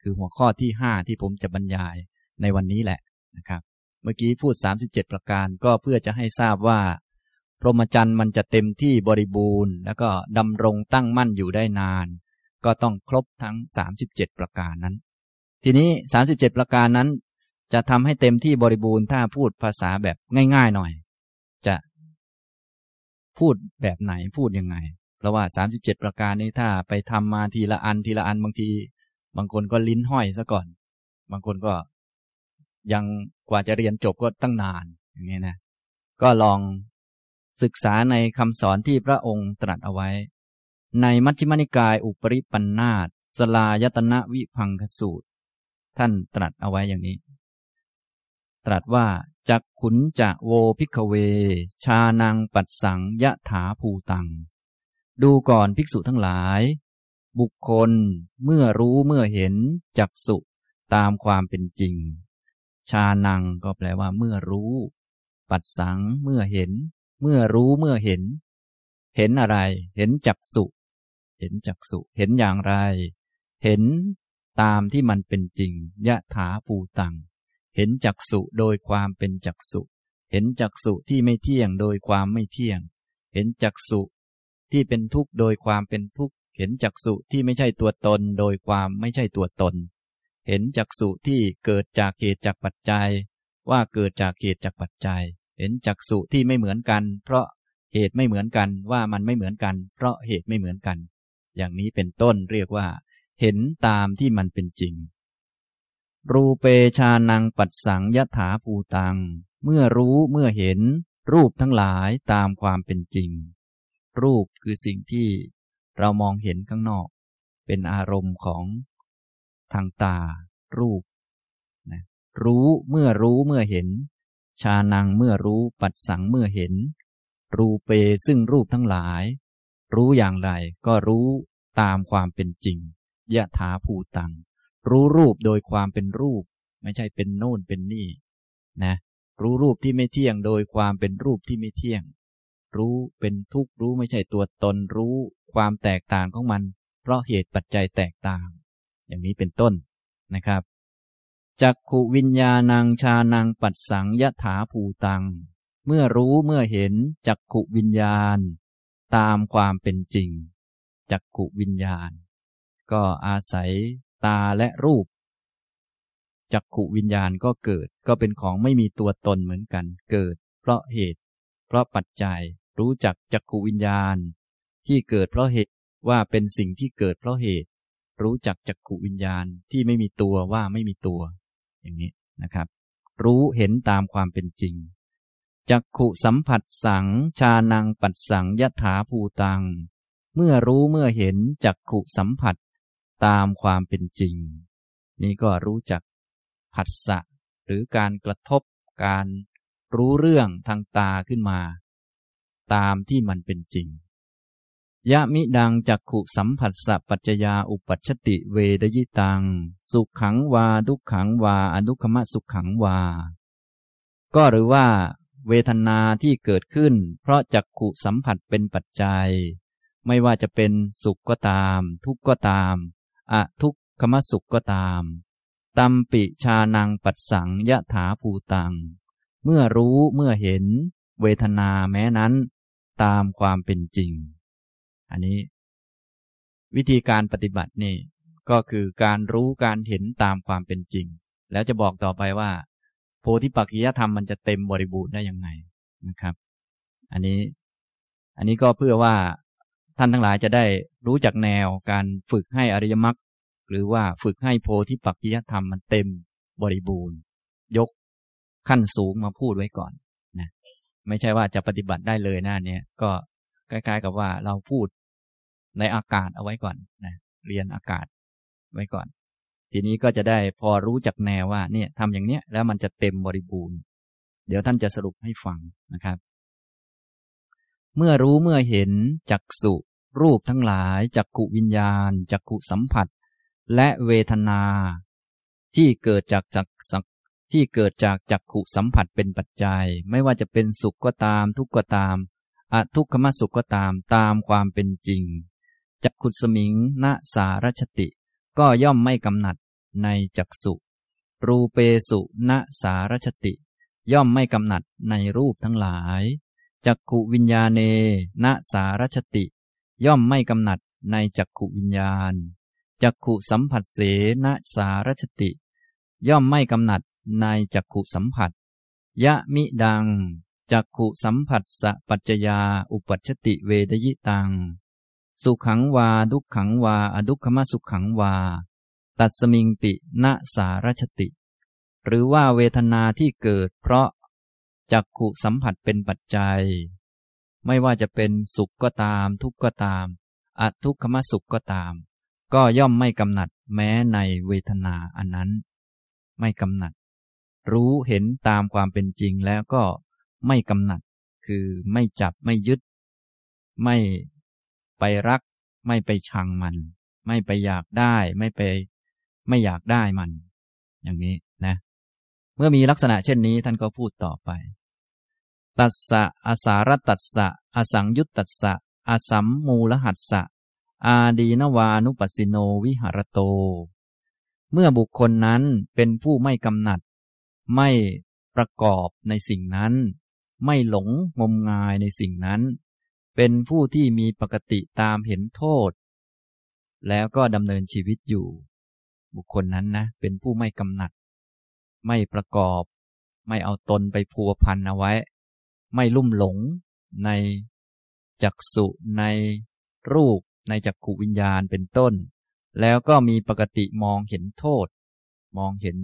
คือหัวข้อที่ห้าที่ผมจะบรรยายในวันนี้แหละนะครับ เมื่อกี้พูด 37 ประการก็เพื่อจะให้ทราบว่า พรหมจรรย์มันจะเต็มที่บริบูรณ์ แล้วก็ดำรงตั้งมั่นอยู่ได้นาน ก็ต้องครบทั้ง 37 ประการนั้น ทีนี้ 37 ประการนั้น จะทำให้เต็มที่บริบูรณ์ถ้าพูดภาษาแบบง่าย ๆ หน่อย จะพูดแบบไหนพูดยังไง เพราะว่า 37 ประการนี้ถ้าไปทำมาทีละอันทีละอันบางที บางคนก็ลิ้นห้อยซะก่อน บางคนก็ยังกว่าจะเรียนจบก็ตั้งนาน อย่างนี้นะ ก็ลองศึกษาในคำสอนที่พระองค์ตรัสเอาไว้ ในมัชฌิมนิกายอุปริปันธาตสลายตนะวิพังคสูตร ท่านตรัสเอาไว้อย่างนี้ ตรัสว่าจักขุนจะโวพิกเว ชานังปัดสังยะถาภูตัง ดูก่อนภิกษุทั้งหลาย บุคคลเมื่อรู้เมื่อเห็นจักสุตามความเป็นจริง ชานังก็แปลว่าเมื่อรู้ ปัดสังเมื่อเห็น เมื่อรู้เมื่อเห็น เห็นอะไร เห็นจักสุเห็นจักสุเห็นอย่างไร เห็นตามที่มันเป็นจริง ยะถาภูตัง เห็นจักสุโดยความเป็นจักสุเห็นจักสุที่ไม่เที่ยงโดยความไม่เที่ยง เห็นจักสุที่เป็นทุกข์โดยความเป็นทุกข์ เห็นจักสุที่ไม่ใช่ตัวตนโดยความไม่ใช่ตัวตน เห็นจักสุที่เกิดจากเหตุจากปัจจัย ว่าเกิดจากเหตุจากปัจจัย เห็นจักสุที่ไม่เหมือนกัน เพราะเหตุไม่เหมือนกันว่ามันไม่เหมือนกัน เพราะเหตุไม่เหมือนกัน อย่างนี้เป็นต้นเรียกว่า เห็นตามที่มันเป็นจริง รูเปชานังปัดสังยถาภูตัง เมื่อรู้เมื่อเห็น รูปทั้งหลายตามความเป็นจริง รูปคือสิ่งที่ เรามองเห็นข้างนอก เป็นอารมณ์ของทางตา รูปนะรู้เมื่อรู้เมื่อเห็น ชานังเมื่อรู้ปัดสังเมื่อเห็น รูเปซึ่งรูปทั้งหลาย รู้อย่างไรก็รู้ตามความเป็นจริงยะถาภูตัง รู้รูปโดยความเป็นรูป ไม่ใช่เป็นโน่นเป็นนี่นะรู้รูปที่ไม่เที่ยงโดยความเป็นรูปที่ไม่เที่ยง รู้เป็นทุกข์รู้ไม่ใช่ตัวตนรู้ความแตกต่างของมัน เพราะเหตุปัจจัยแตกต่าง อย่างนี้เป็นต้นนะครับจักขุวิญญาณังชานังปัดสังยถาภูตัง เมื่อรู้เมื่อเห็นจักขุวิญญาณ ตามความเป็นจริงจักขุวิญญาณ ก็อาศัยตาและรูปจักขุวิญญาณก็เกิดก็เป็นของไม่มีตัวตนเหมือนกัน เกิด เพราะเหตุ เพราะปัจจัย รู้จักจักขุวิญญาณ ที่เกิดเพราะเหตุว่าเป็นสิ่งที่เกิดเพราะเหตุ รู้จักจักขุวิญญาณที่ไม่มีตัวว่าไม่มีตัว อย่างนี้นะครับ รู้เห็นตามความเป็นจริงจักขุสัมผัสสังชานังปัดสังยถาภูตัง เมื่อรู้เมื่อเห็นจักขุสัมผัสตามความเป็นจริง นี่ก็รู้จักผัสสะหรือการกระทบการรู้เรื่องทางตาขึ้นมา ตามที่มันเป็นจริง ยะมิดังจักขุสัมผัสสะปัจจยาอุปัชติเวดยิตัง สุขขังวาทุกขังวาอนุขมะสุขขังวา ก็หรือว่า เวทนาที่เกิดขึ้น เพราะจักขุสัมผัสเป็นปัจจัย ไม่ว่าจะเป็นสุขก็ตาม ทุกข์ก็ตามอะทุกขมสุขก็ตามตัมปิชานังปัสสังยะถาภูตัง เมื่อรู้เมื่อเห็น เวทนาแม้นั้น ตามความเป็นจริง อันนี้ วิธีการปฏิบัตินี่ก็คือการรู้การเห็นตามความเป็นจริง แล้วจะบอกต่อไปว่า โพธิปักขิยธรรมมันจะเต็มบริบูรณ์ได้ยังไงนะครับ อันนี้ อันนี้ก็เพื่อว่าท่านทั้งหลายจะได้รู้จักแนวการฝึกให้อริยมรรคหรือว่าฝึกให้โพธิปักขิยธรรมมันเต็มบริบูรณ์ ยกขั้นสูงมาพูดไว้ก่อน ไม่ใช่ว่าจะปฏิบัติได้เลยหน้าเนี้ก็คล้ายๆกับว่าเราพูดในอากาศเอาไว้ก่อนนะเรียนอากาศไว้ก่อน ทีนี้ก็จะได้พอรู้จักแนวว่าเนี่ยทำอย่างเนี้ยแล้วมันจะเต็มบริบูรณ์ เดี๋ยวท่านจะสรุปให้ฟังนะครับ เมื่อรู้เมื่อเห็นจักสุรูปทั้งหลายจักขุวิญญาณจักขุสัมผัส และเวทนา ที่เกิดจากจัก ที่เกิดจากจักขุสัมผัสเป็นปัจจัย ไม่ว่าจะเป็นสุขก็ตาม ทุกข์ก็ตามอทุกขมสุขก็ตามตามความเป็นจริงจักขุสมิงณสารชติ ก็ย่อมไม่กำหนัดในจักสุรูเปสุณสารชติ ย่อมไม่กำหนัดในรูปทั้งหลายจักขุวิญญาเนณสารชติ ย่อมไม่กำหนัดในจักขุวิญญาณจักขุสัมผัสเสณสารชติ ย่อมไม่กำหนัด ในจักขุสัมผัส ยะมิดัง จักขุสัมผัสสะปัจจยาอุปัชติเวดยิตัง สุขังวาทุกขังวาอดุขมสุขังวา ตัดสมิงปิณสารชติ หรือว่าเวทนาที่เกิดเพราะจักขุสัมผัสเป็นปัจจัย ไม่ว่าจะเป็นสุขก็ตาม ทุกข์ก็ตามอทุกขมสุขก็ตาม ก็ย่อมไม่กำหนัดแม้ในเวทนาอันนั้น ไม่กำหนัด รู้เห็นตามความเป็นจริงแล้วก็ไม่กำหนัด คือไม่จับไม่ยึด ไม่ไปรัก ไม่ไปชังมัน ไม่ไปอยากได้ ไม่ไป ไม่อยากได้มัน อย่างนี้นะ เมื่อมีลักษณะเช่นนี้ท่านก็พูดต่อไป ตัสสะอาสารตัสสะอสังยุตตัสสะอาสัมมูลหัสสะ อาดีนวานุปัสสิโนวิหารโต เมื่อบุคคลนั้นเป็นผู้ไม่กำหนัด ไม่ประกอบในสิ่งนั้น ไม่หลงงมงายในสิ่งนั้น เป็นผู้ที่มีปกติตามเห็นโทษ แล้วก็ดำเนินชีวิตอยู่ บุคคลนั้นนะ เป็นผู้ไม่กำหนัด ไม่ประกอบ ไม่เอาตนไปพัวพันเอาไว้ ไม่ลุ่มหลงในจักสุในรูปในจักขูวิญญาณเป็นต้น แล้วก็มีปกติมองเห็นโทษ มองเห็น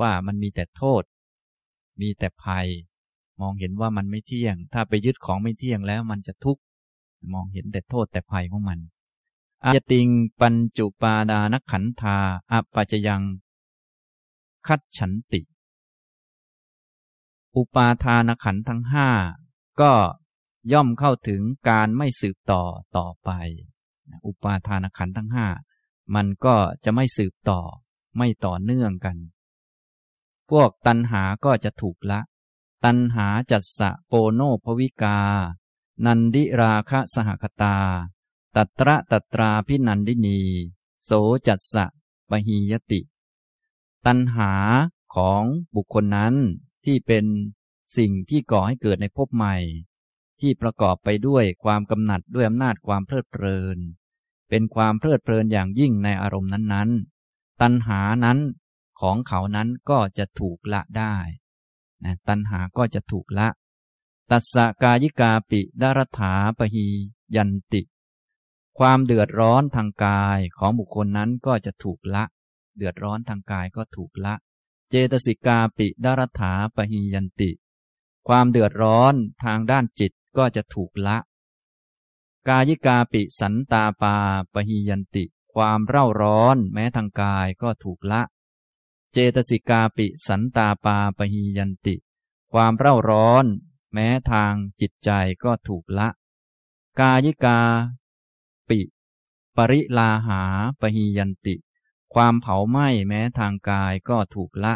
ว่ามันมีแต่โทษ มีแต่ภัย มองเห็นว่ามันไม่เที่ยง ถ้าไปยึดของไม่เที่ยงแล้วมันจะทุกข์มองเห็นแต่โทษแต่ภัยของมันอาติงปัญจุปาดานขันธาอปัจยัง คัดฉันติ อุปาทานขันทั้งห้าก็ย่อมเข้าถึงการไม่สืบต่อต่อไป อุปาทานขันทั้งห้ามันก็จะไม่สืบต่อไม่ต่อเนื่องกัน พวกตัณหาก็จะถูกละ ตันหาจัสสะโปโนภวิกา นันดิราคะสหคตา ตัตระตัตราพินันดินี โสจัสสะปหียติ ตันหาของบุคคลนั้นที่เป็นสิ่งที่ก่อให้เกิดในภพใหม่ ที่ประกอบไปด้วยความกำหนัดด้วยอำนาจความเพลิดเพลิน เป็นความเพลิดเพลินอย่างยิ่งในอารมณ์นั้นๆ ตันหานั้น ของเขานั้นก็จะถูกละได้นะตัณหาก็จะถูกละ ตัสสะกายิกาปิดารถาปหียันติ ความเดือดร้อนทางกายของบุคคลนั้นก็จะถูกละ เดือดร้อนทางกายก็ถูกละ เจตสิกาปิดารถาปหียันติ ความเดือดร้อนทางด้านจิตก็จะถูกละ กายิกาปิสันตาปาปหียันติ ความเร่าร้อนแม้ทางกายก็ถูกละ เจตสิกาปิสันตาปาปหียันติ ความเร่าร้อน แม้ทางจิตใจก็ถูกละ กายิกา ปิ ปริลาหาปหียันติ ความเผาไหม้แม้ทางกายก็ถูกละ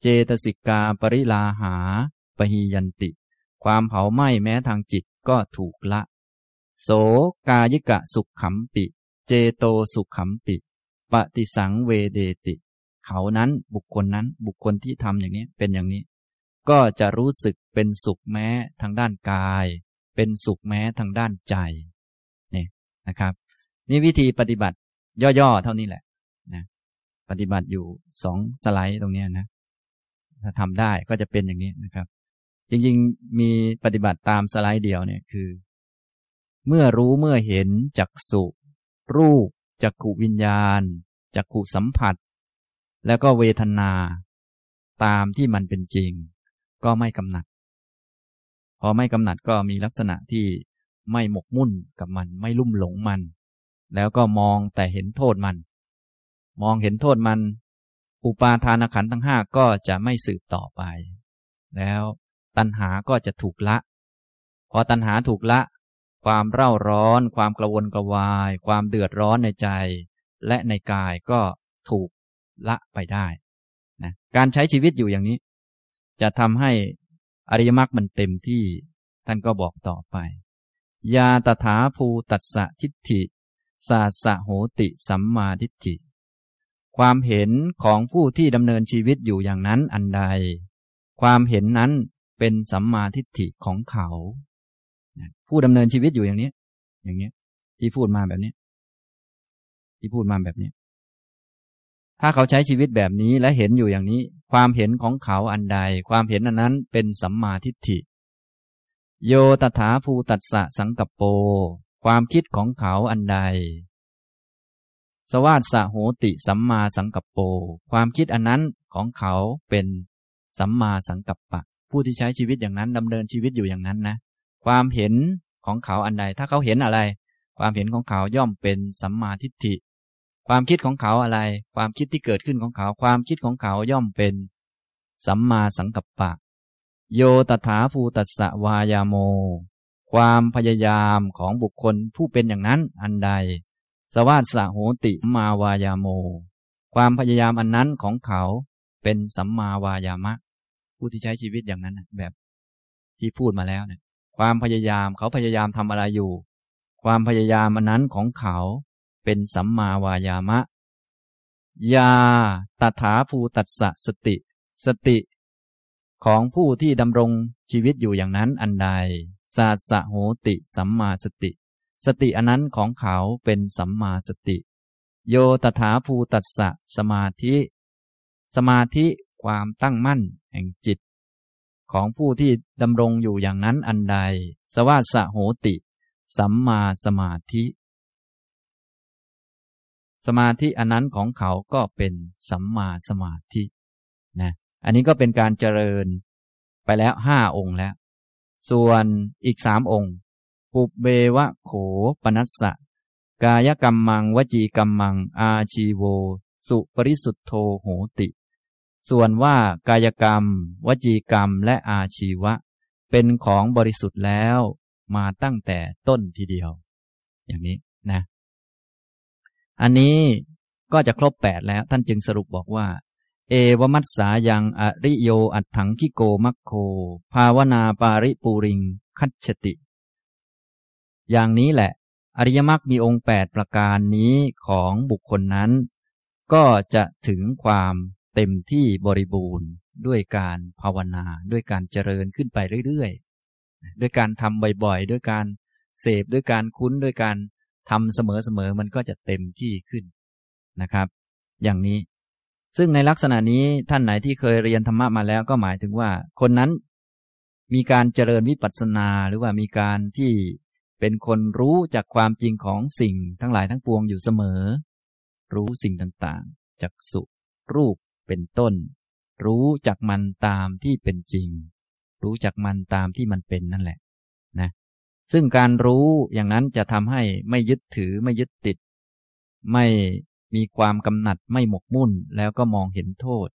เจตสิกาปริลาหาปหียันติ ความเผาไหม้แม้ทางจิตก็ถูกละ โสกายิกะสุขขำปิ เจโตสุขขำปิ ปฏิสังเวเดติ เขานั้นบุคคลนั้นบุคคลที่ทำอย่างนี้เป็นอย่างนี้ ก็จะรู้สึกเป็นสุขแม้ทางด้านกาย เป็นสุขแม้ทางด้านใจนี่นะครับ นี่วิธีปฏิบัติย่อๆเท่านี้แหละนะปฏิบัติอยู่สองสไลด์ตรงนี้นะถ้าทำได้ก็จะเป็นอย่างนี้นะครับ จริงๆมีปฏิบัติตามสไลด์เดียวเนี่ยคือ เมื่อรู้เมื่อเห็นจักสุรูปจักขุวิญญาณจักขุสัมผัส แล้วก็เวทนา ตามที่มันเป็นจริง ก็ไม่กำหนัด พอไม่กำหนัดก็มีลักษณะที่ไม่หมกมุ่นกับมันไม่ลุ่มหลงมัน แล้วก็มองแต่เห็นโทษมัน มองเห็นโทษมัน อุปาทานขันทั้งห้าก็จะไม่สืบต่อไป แล้วตัณหาก็จะถูกละ พอตัณหาถูกละ ความเร่าร้อน ความกระวนกระวาย ความเดือดร้อนในใจ และในกายก็ถูก ละไปได้นะการใช้ชีวิตอยู่อย่างนี้ จะทำให้อริยมรรคมันเต็มที่ท่านก็บอกต่อไปยาตถาภูตัสสะทิฏฐิสาสะโหติสัมมาทิฏฐิ ความเห็นของผู้ที่ดำเนินชีวิตอยู่อย่างนั้นอันใด ความเห็นนั้นเป็นสัมมาทิฏฐิของเขา ผู้ดำเนินชีวิตอยู่อย่างนี้ อย่างนี้ที่พูดมาแบบนี้ ที่พูดมาแบบนี้ ถ้าเขาใช้ชีวิตแบบนี้และเห็นอยู่อย่างนี้ ความเห็นของเขาอันใด ความเห็นอันนั้นเป็นสัมมาทิฏฐิ โยตถาภูตัสสะสังกปโป ความคิดของเขาอันใด สวาสะโหติสัมมาสังกปโป ความคิดอันนั้นของเขาเป็นสัมมาสังกัปปะ ผู้ที่ใช้ชีวิตอย่างนั้นดำเนินชีวิตอยู่อย่างนั้นนะ ความเห็นของเขาอันใด ถ้าเขาเห็นอะไร ความเห็นของเขาย่อมเป็นสัมมาทิฏฐิ ความคิดของเขาอะไร ความคิดที่เกิดขึ้นของเขา ความคิดของเขาย่อมเป็น สัมมาสังกัปปะ โยตถาภูตัสสะวายาโม ความพยายามของบุคคลผู้เป็นอย่างนั้นอันใด สวาสะโหติมาวายาโม ความพยายามอันนั้นของเขาเป็นสัมมาวายามะ ผู้ที่ใช้ชีวิตอย่างนั้นแบบที่พูดมาแล้วเนี่ยความพยายามเขาพยายามทำอะไรอยู่ ความพยายามอันนั้นของเขา เป็นสัมมาวายามะ ยาตถาภูตัสสะสติ สติ ของผู้ที่ดำรงชีวิตอยู่อย่างนั้นอันใดสาสะโหติ สัมมาสติ สติอันนั้นของเขาเป็นสัมมาสติ โยตถาภูตัสสะสมาธิ สมาธิความตั้งมั่นแห่งจิต ของผู้ที่ดำรงอยู่อย่างนั้นอันใด สวาสะโหติ สัมมาสมาธิ สมาธิอันนั้นของเขาก็เป็นสัมมาสมาธินะอันนี้ก็เป็นการเจริญไปแล้วห้าองค์แล้ว ส่วนอีกสามองค์ ปุเบวะโขปนัสสะ กายกรรมมัง วจีกรรมัง อาชีโว สุปริสุทธโธโหติ ส่วนว่ากายกรรม วจีกรรมและอาชีวะ เป็นของบริสุทธิ์แล้วมาตั้งแต่ต้นทีเดียว อย่างนี้นะ อันนี้ก็จะครบแปดแล้ว ท่านจึงสรุปบอกว่า เอวมัสสายังอริโยอัตถังคิโกมัคโค ภาวนาปาริปูริง คัจฉติ อย่างนี้แหละ อริยมรรคมีองค์แปดประการนี้ของบุคคลนั้น ก็จะถึงความเต็มที่บริบูรณ์ด้วยการภาวนาด้วยการเจริญขึ้นไปเรื่อยๆ ด้วยการทำบ่อยๆ ด้วยการเสพด้วยการคุ้นด้วยการ ทำเสมอๆมันก็จะเต็มที่ขึ้นนะครับ อย่างนี้ ซึ่งในลักษณะนี้ท่านไหนที่เคยเรียนธรรมะมาแล้วก็หมายถึงว่า คนนั้นมีการเจริญวิปัสสนาหรือว่ามีการที่เป็นคนรู้จากความจริงของสิ่งทั้งหลายทั้งปวงอยู่เสมอ รู้สิ่งต่างๆจากสุรูปเป็นต้น รู้จักมันตามที่เป็นจริง รู้จักมันตามที่มันเป็นนั่นแหละนะ ซึ่งการรู้อย่างนั้นจะทำให้ไม่ยึดถือไม่ยึดติด ไม่มีความกำหนัดไม่หมกมุ่นแล้วก็มองเห็นโทษ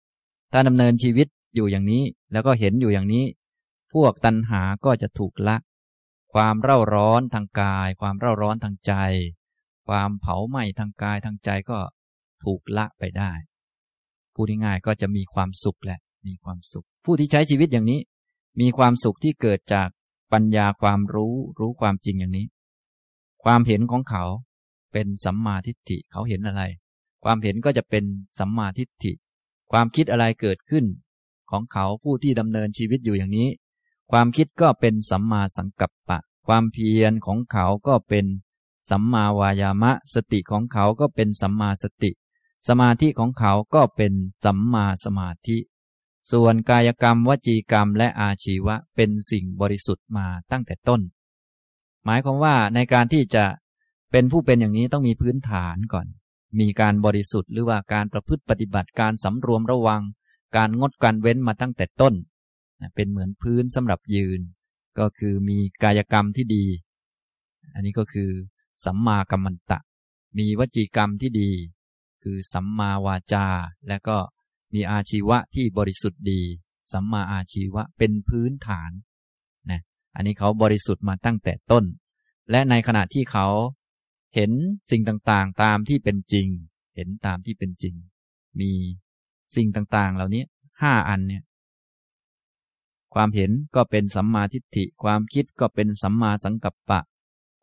ถ้าดำเนินชีวิตอยู่อย่างนี้แล้วก็เห็นอยู่อย่างนี้ พวกตัณหาก็จะถูกละ ความเร่าร้อนทางกาย ความเร่าร้อนทางใจ ความเผาไหม้ทางกายทางใจก็ถูกละไปได้พูดง่ายๆก็จะมีความสุขแหละมีความสุข ผู้ที่ใช้ชีวิตอย่างนี้ มีความสุขที่เกิดจาก ปัญญาความรู้รู้ความจริงอย่างนี้ ความเห็นของเขาเป็นสัมมาทิฏฐิเขาเห็นอะไร ความเห็นก็จะเป็นสัมมาทิฏฐิ ความคิดอะไรเกิดขึ้น ของเขาผู้ที่ดำเนินชีวิตอยู่อย่างนี้ ความคิดก็เป็นสัมมาสังกัปปะ ความเพียรของเขาก็เป็นสัมมาวายามะ สติของเขาก็เป็นสัมมาสติ สมาธิของเขาก็เป็นสัมมาสมาธิ ส่วนกายกรรมวจีกรรมและอาชีวะเป็นสิ่งบริสุทธิ์มาตั้งแต่ต้น หมายความว่าในการที่จะเป็นผู้เป็นอย่างนี้ต้องมีพื้นฐานก่อน มีการบริสุทธิ์หรือว่าการประพฤติปฏิบัติการสำรวมระวัง การงดการเว้นมาตั้งแต่ต้น เป็นเหมือนพื้นสำหรับยืน ก็คือมีกายกรรมที่ดี อันนี้ก็คือ สัมมากัมมันตะ มีวจีกรรมที่ดี คือสัมมาวาจาและก็ มีอาชีวะที่บริสุทธิ์ดี สัมมาอาชีวะเป็นพื้นฐานนะอันนี้เขาบริสุทธิ์มาตั้งแต่ต้น และในขณะที่เขาเห็นสิ่งต่างๆ ตามที่เป็นจริง เห็นตามที่เป็นจริง มีสิ่งต่างๆ เหล่านี้ห้าอันเนี่ยความเห็นก็เป็นสัมมาทิฏฐิ ความคิดก็เป็นสัมมาสังกัปปะ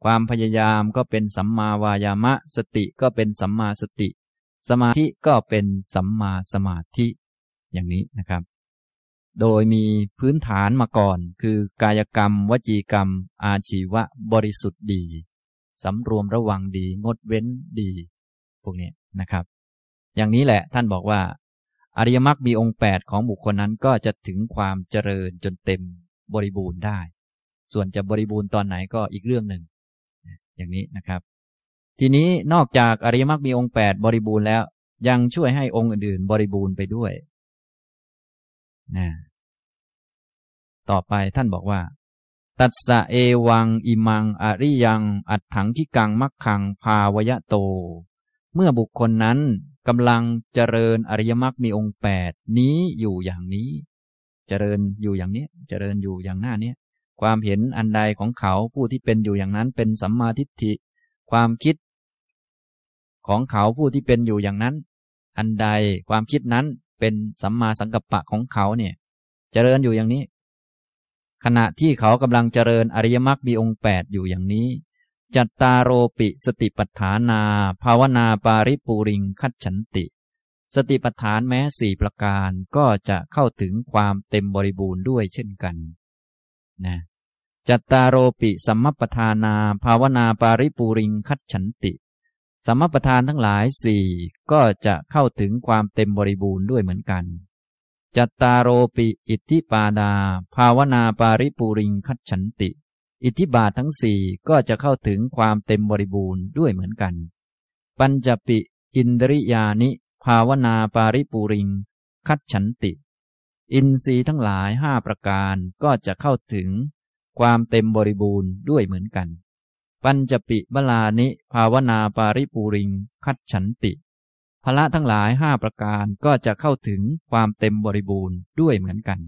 ความพยายามก็เป็นสัมมาวายามะ สติก็เป็นสัมมาสติ สมาธิก็เป็นสัมมาสมาธิอย่างนี้นะครับ โดยมีพื้นฐานมาก่อน คือกายกรรม วจีกรรม อาชีวะบริสุทธิ์ดีสำรวมระวังดี งดเว้นดี พวกนี้นะครับ อย่างนี้แหละท่านบอกว่า อริยมรรคมีองค์แปดของบุคคลนั้นก็จะถึงความเจริญจนเต็มบริบูรณ์ได้ ส่วนจะบริบูรณ์ตอนไหนก็อีกเรื่องหนึ่ง อย่างนี้นะครับ ทีนี้นอกจากอริยมรรคมีองค์แปดบริบูรณ์แล้ว ยังช่วยให้องค์อื่น ๆ บริบูรณ์ไปด้วยนะต่อไปท่านบอกว่า ตัสสะเอวัง อิมัง อริยังอัดถังที่กังมักขัง ภาวยะโต เมื่อบุคคลนั้นกำลังเจริญอริยมรรคมีองค์แปดนี้อยู่อย่างนี้ เจริญอยู่อย่างนี้ เจริญอยู่อย่างหน้านี้ความเห็นอันใดของเขาผู้ที่เป็นอยู่อย่างนั้นเป็นสัมมาทิฏฐิ ความคิด ของเขาผู้ที่เป็นอยู่อย่างนั้น อันใดความคิดนั้นเป็นสัมมาสังกัปปะของเขาเนี่ย เจริญอยู่อย่างนี้ ขณะที่เขากำลังเจริญอริยมรรคมีองค์แปดอยู่อย่างนี้ จัตตาโรปิสติปัฏฐานา ภาวนาปาริปูริงคัดฉันติ สติปัฏฐานแม้สี่ประการก็จะเข้าถึงความเต็มบริบูรณ์ด้วยเช่นกันนะจัตตาโรปิสัมมปทานา ภาวนาปาริปูริงคัดฉันติ สัมมปทานทั้งหลายสี่ก็จะเข้าถึงความเต็มบริบูรณ์ด้วยเหมือนกัน จัตตาโรปิอิทธิปาดา ภาวนาปาริปูริงคัจฉันติ อิทธิบาททั้งสี่ก็จะเข้าถึงความเต็มบริบูรณ์ด้วยเหมือนกัน ปัญจปิ อินทริยานิ ภาวนาปาริปูริง คัจฉันติ อินทรีย์ทั้งหลายห้าประการก็จะเข้าถึงความเต็มบริบูรณ์ด้วยเหมือนกัน ปัญจปิบลานิ ภาวนาปาริปูริง คัจฉันติพละทั้งหลายห้าประการก็จะเข้าถึงความเต็มบริบูรณ์ด้วยเหมือนกัน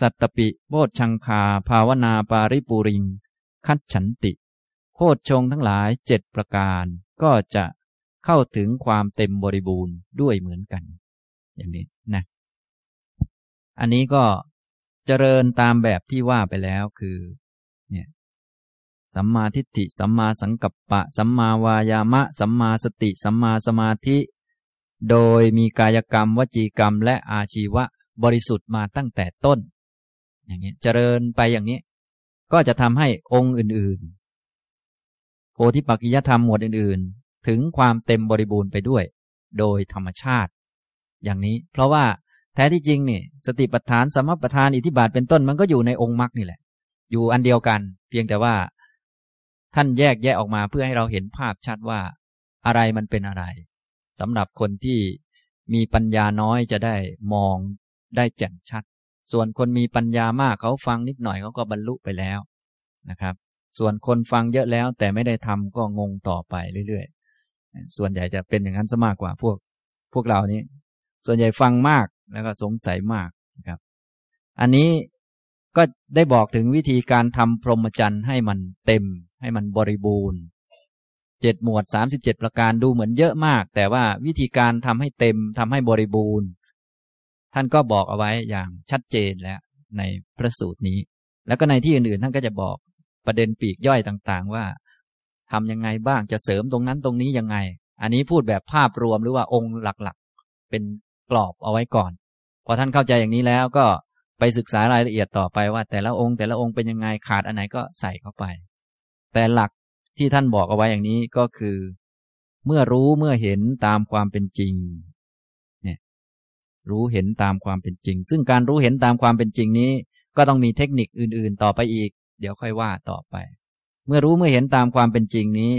สัตตปิโพชังคา ภาวนาปาริปูริง คัดฉันติโพชงทั้งหลายเจ็ดประการก็จะเข้าถึงความเต็มบริบูรณ์ด้วยเหมือนกัน อย่างนี้นะ อันนี้ก็เจริญตามแบบที่ว่าไปแล้วคือ เนี่ย สัมมาทิฏฐิ สัมมาสังกัปปะ สัมมาวายามะ สัมมาสติ สัมมาสมาธิ โดยมีกายกรรม วจีกรรม และอาชีวะบริสุทธิ์มาตั้งแต่ต้น อย่างนี้เจริญไปอย่างนี้ ก็จะทำให้องค์อื่นๆ โพธิปักกิยธรรมหมวดอื่นๆ ถึงความเต็มบริบูรณ์ไปด้วย โดยธรรมชาติ อย่างนี้ เพราะว่าแท้ที่จริงนี่สติปัฏฐานสมปัฏฐานอิทธิบาทเป็นต้นมันก็อยู่ในองค์มรรคนี่แหละ อยู่อันเดียวกัน เพียงแต่ว่า ท่านแยกแยะออกมาเพื่อให้เราเห็นภาพชัดว่า อะไรมันเป็นอะไรสำหรับคนที่มีปัญญาน้อยจะได้มองได้แจ่มชัด ส่วนคนมีปัญญามากเขาฟังนิดหน่อยเขาก็บรรลุไปแล้วนะครับ ส่วนคนฟังเยอะแล้วแต่ไม่ได้ทำก็งงต่อไปเรื่อยๆ ส่วนใหญ่จะเป็นอย่างนั้นซะมากกว่าพวก พวกเรานี้ ส่วนใหญ่ฟังมากแล้วก็สงสัยมากนะครับ อันนี้ก็ได้บอกถึงวิธีการทำพรหมจรรย์ให้มันเต็ม ให้มันบริบูรณ์เจ็ดหมวดสามสิบเจ็ดประการดูเหมือนเยอะมาก แต่ว่าวิธีการทำให้เต็มทำให้บริบูรณ์ ท่านก็บอกเอาไว้อย่างชัดเจนแล้วในพระสูตรนี้ แล้วก็ในที่อื่นๆ ท่านก็จะบอกประเด็นปีกย่อยต่างๆ ว่าทำยังไงบ้างจะเสริมตรงนั้นตรงนี้ยังไง อันนี้พูดแบบภาพรวมหรือว่าองค์หลักๆ เป็นกรอบเอาไว้ก่อนพอท่านเข้าใจอย่างนี้แล้วก็ไปศึกษารายละเอียดต่อไปว่า แต่ละองค์แต่ละองค์เป็นยังไงขาดอันไหนก็ใส่เข้าไป แต่หลักที่ท่านบอกเอาไว้อย่างนี้ก็คือ เมื่อรู้เมื่อเห็นตามความเป็นจริงเนี่ยรู้เห็นตามความเป็นจริง ซึ่งการรู้เห็นตามความเป็นจริงนี้ ก็ต้องมีเทคนิคอื่น ๆ ต่อไปอีก เดี๋ยวค่อยว่าต่อไป เมื่อรู้เมื่อเห็นตามความเป็นจริงนี้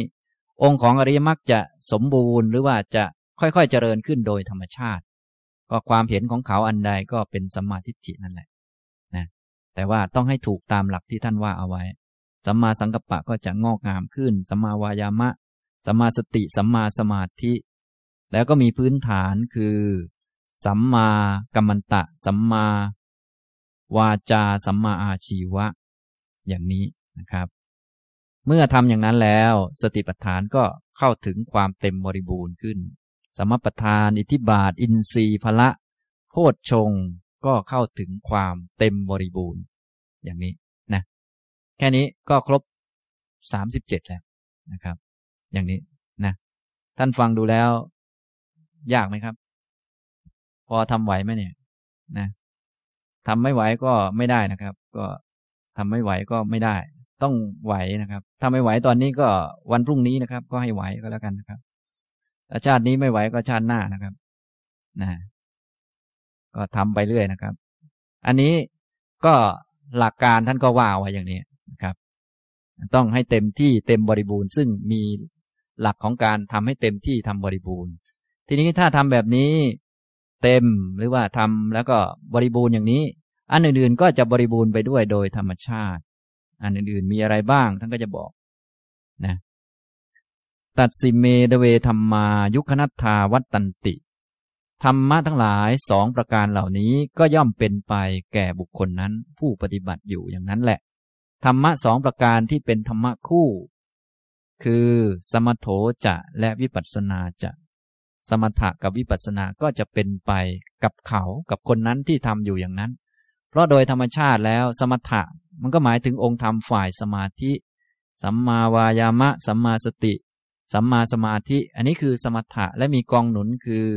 องค์ของอริยมรรคจะสมบูรณ์หรือว่าจะค่อยๆเจริญขึ้นโดยธรรมชาติ ก็ความเห็นของเขาอันใดก็เป็นสัมมาทิฏฐินั่นแหละนะแต่ว่าต้องให้ถูกตามหลักที่ท่านว่าเอาไว้ สัมมาสังกัปปะก็จะงอกงามขึ้น สัมมาวายามะ สัมมาสติ สัมมาสมาธิ แล้วก็มีพื้นฐานคือ สัมมากัมมันตะ สัมมาวาจา สัมมาอาชีวะ อย่างนี้นะครับ เมื่อทำอย่างนั้นแล้ว สติปัฏฐานก็เข้าถึงความเต็มบริบูรณ์ขึ้น สมปัฏฐาน อิทิบาท อินทรีย์พละโพชฌงก็เข้าถึงความเต็มบริบูรณ์ อย่างนี้ แค่นี้ก็ครบสามสิบเจ็ดแล้วนะครับ อย่างนี้นะ ท่านฟังดูแล้ว ยากไหมครับ พอทำไหวไหมเนี่ย นะทำไม่ไหวก็ไม่ได้นะครับ ก็ทำไม่ไหวก็ไม่ได้ ต้องไหวนะครับถ้าไม่ไหวตอนนี้ก็วันพรุ่งนี้นะครับ ก็ให้ไหวก็แล้วกันนะครับชาตินี้ไม่ไหวก็ชาติหน้านะครับ นะ ก็ทำไปเรื่อยนะครับ อันนี้ก็หลักการท่านก็ว่าไว้อย่างนี้ ต้องให้เต็มที่เต็มบริบูรณ์ ซึ่งมีหลักของการทำให้เต็มที่ทำบริบูรณ์ ทีนี้ถ้าทำแบบนี้ เต็มหรือว่าทำแล้วก็บริบูรณ์อย่างนี้ อันอื่นๆก็จะบริบูรณ์ไปด้วยโดยธรรมชาติ อันอื่นๆมีอะไรบ้างท่านก็จะบอกนะตัดสิเมเดเวธรรมายุคนัตธาวัตตันติธรรมะทั้งหลายสองประการเหล่านี้ก็ย่อมเป็นไปแก่บุคคลนั้นผู้ปฏิบัติอยู่อย่างนั้นแหละ ธรรมะสองประการที่เป็นธรรมะคู่ คือสมโถจะและวิปัสสนาจะสมถะกับวิปัสสนาก็จะเป็นไปกับเขากับคนนั้นที่ทำอยู่อย่างนั้น เพราะโดยธรรมชาติแล้วสมถะมันก็หมายถึงองค์ธรรมฝ่ายสมาธิ สัมมาวายามะ สัมมาสติ สัมมาสมาธิ อันนี้คือสมถะและมีกองหนุนคือ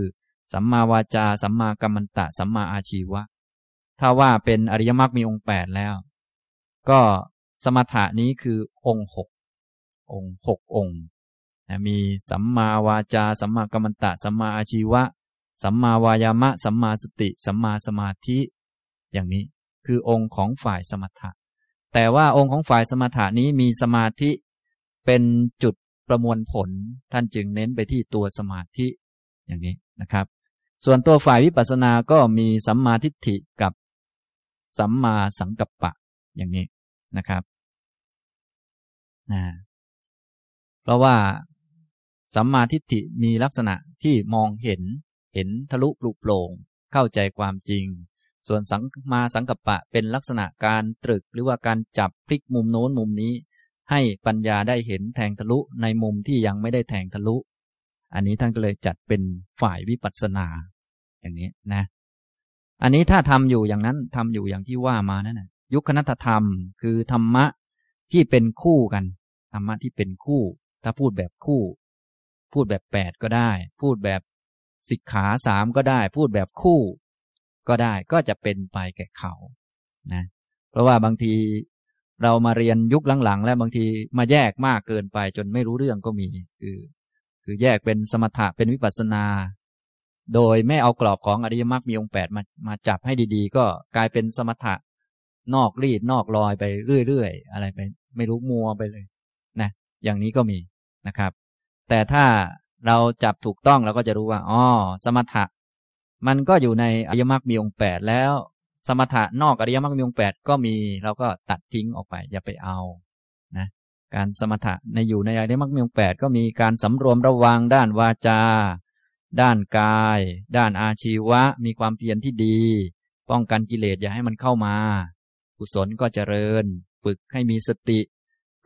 สัมมาวาจา สัมมากัมมันตะ สัมมาอาชีวะ ถ้าว่าเป็นอริยมรรคมีองค์แปดแล้ว ก็ สมถะนี้คือองค์หกองค์หกองค์มีสัมมาวาจา สัมมากัมมันตะ สัมมาอาชีวะ สัมมาวายามะ สัมมาสติ สัมมาสมาธิ อย่างนี้คือองค์ของฝ่ายสมถะ แต่ว่าองค์ของฝ่ายสมถะนี้มีสมาธิเป็นจุดประมวลผล ท่านจึงเน้นไปที่ตัวสมาธิ อย่างนี้นะครับ ส่วนตัวฝ่ายวิปัสสนาก็มีสัมมาทิฏฐิกับสัมมาสังกัปปะ อย่างนี้นะครับ นะเพราะว่าสัมมาทิฏฐิมีลักษณะที่มองเห็น เห็นทะลุปลุกโปร่งเข้าใจความจริง ส่วนสังมาสังกัปปะเป็นลักษณะการตรึกหรือว่าการจับพลิกมุมโน้นมุมนี้ ให้ปัญญาได้เห็นแทงทะลุในมุมที่ยังไม่ได้แทงทะลุ อันนี้ท่านก็เลยจัดเป็นฝ่ายวิปัสสนา อย่างนี้นะ อันนี้ถ้าทำอยู่อย่างนั้นทำอยู่อย่างที่ว่ามานั่นแหะยุคคณตธรรม คือธรรมะ ที่เป็นคู่กันธรรมะที่เป็นคู่ ถ้าพูดแบบคู่ พูดแบบแปดก็ได้ พูดแบบสิกขาสามก็ได้ พูดแบบคู่ ก็ได้ก็จะเป็นไปแก่เขานะเพราะว่าบางทีเรามาเรียนยุคหลังๆ แล้วบางทีมาแยกมากเกินไปจนไม่รู้เรื่องก็มี คือ คือแยกเป็นสมถะเป็นวิปัสสนา โดยไม่เอากรอบของอริยมรรคมีองค์แปดมามาจับให้ดีๆ ก็กลายเป็นสมถะ นอกรีดนอกลอยไปเรื่อยๆ อะไรไป ไม่รู้มัวไปเลยนะอย่างนี้ก็มีนะครับ แต่ถ้าเราจับถูกต้องเราก็จะรู้ว่าอ๋อสมถะ มันก็อยู่ในอริยมรรคมีองค์แปดแล้ว สมถะนอกอริยมรรคมีองค์แปดก็มีเราก็ตัดทิ้งออกไป อย่าไปเอานะการสมถะในอยู่ในอริยมรรคมีองค์แปดก็มีการสำรวมระวังด้านวาจา ด้านกาย ด้านอาชีวะ มีความเพียรที่ดี ป้องกันกิเลสอย่าให้มันเข้ามาุศลก็เจริญ ฝึกให้มีสติ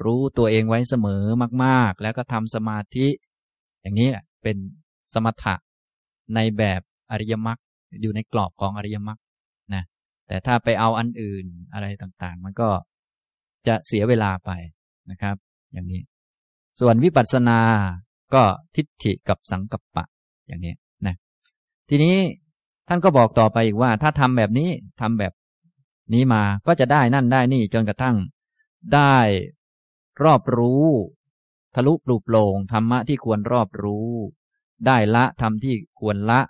รู้ตัวเองไว้เสมอมาก ๆ แล้วก็ทำสมาธิ อย่างนี้เป็นสมถะในแบบอริยมรรคอยู่ในกรอบของอริยมรรคนะแต่ถ้าไปเอาอันอื่นอะไรต่างๆ มันก็จะเสียเวลาไปนะครับ อย่างนี้ ส่วนวิปัสสนาก็ทิฏฐิกับสังกัปปะ อย่างนี้นะทีนี้ท่านก็บอกต่อไปอีกว่า ถ้าทำแบบนี้ทำแบบ นี้มาก็จะได้นั่นได้นี่จนกระทั่ง ได้รอบรู้ ทะลุปลุกโปร่งธรรมะที่ควรรอบรู้ ได้ละทำที่ควรละ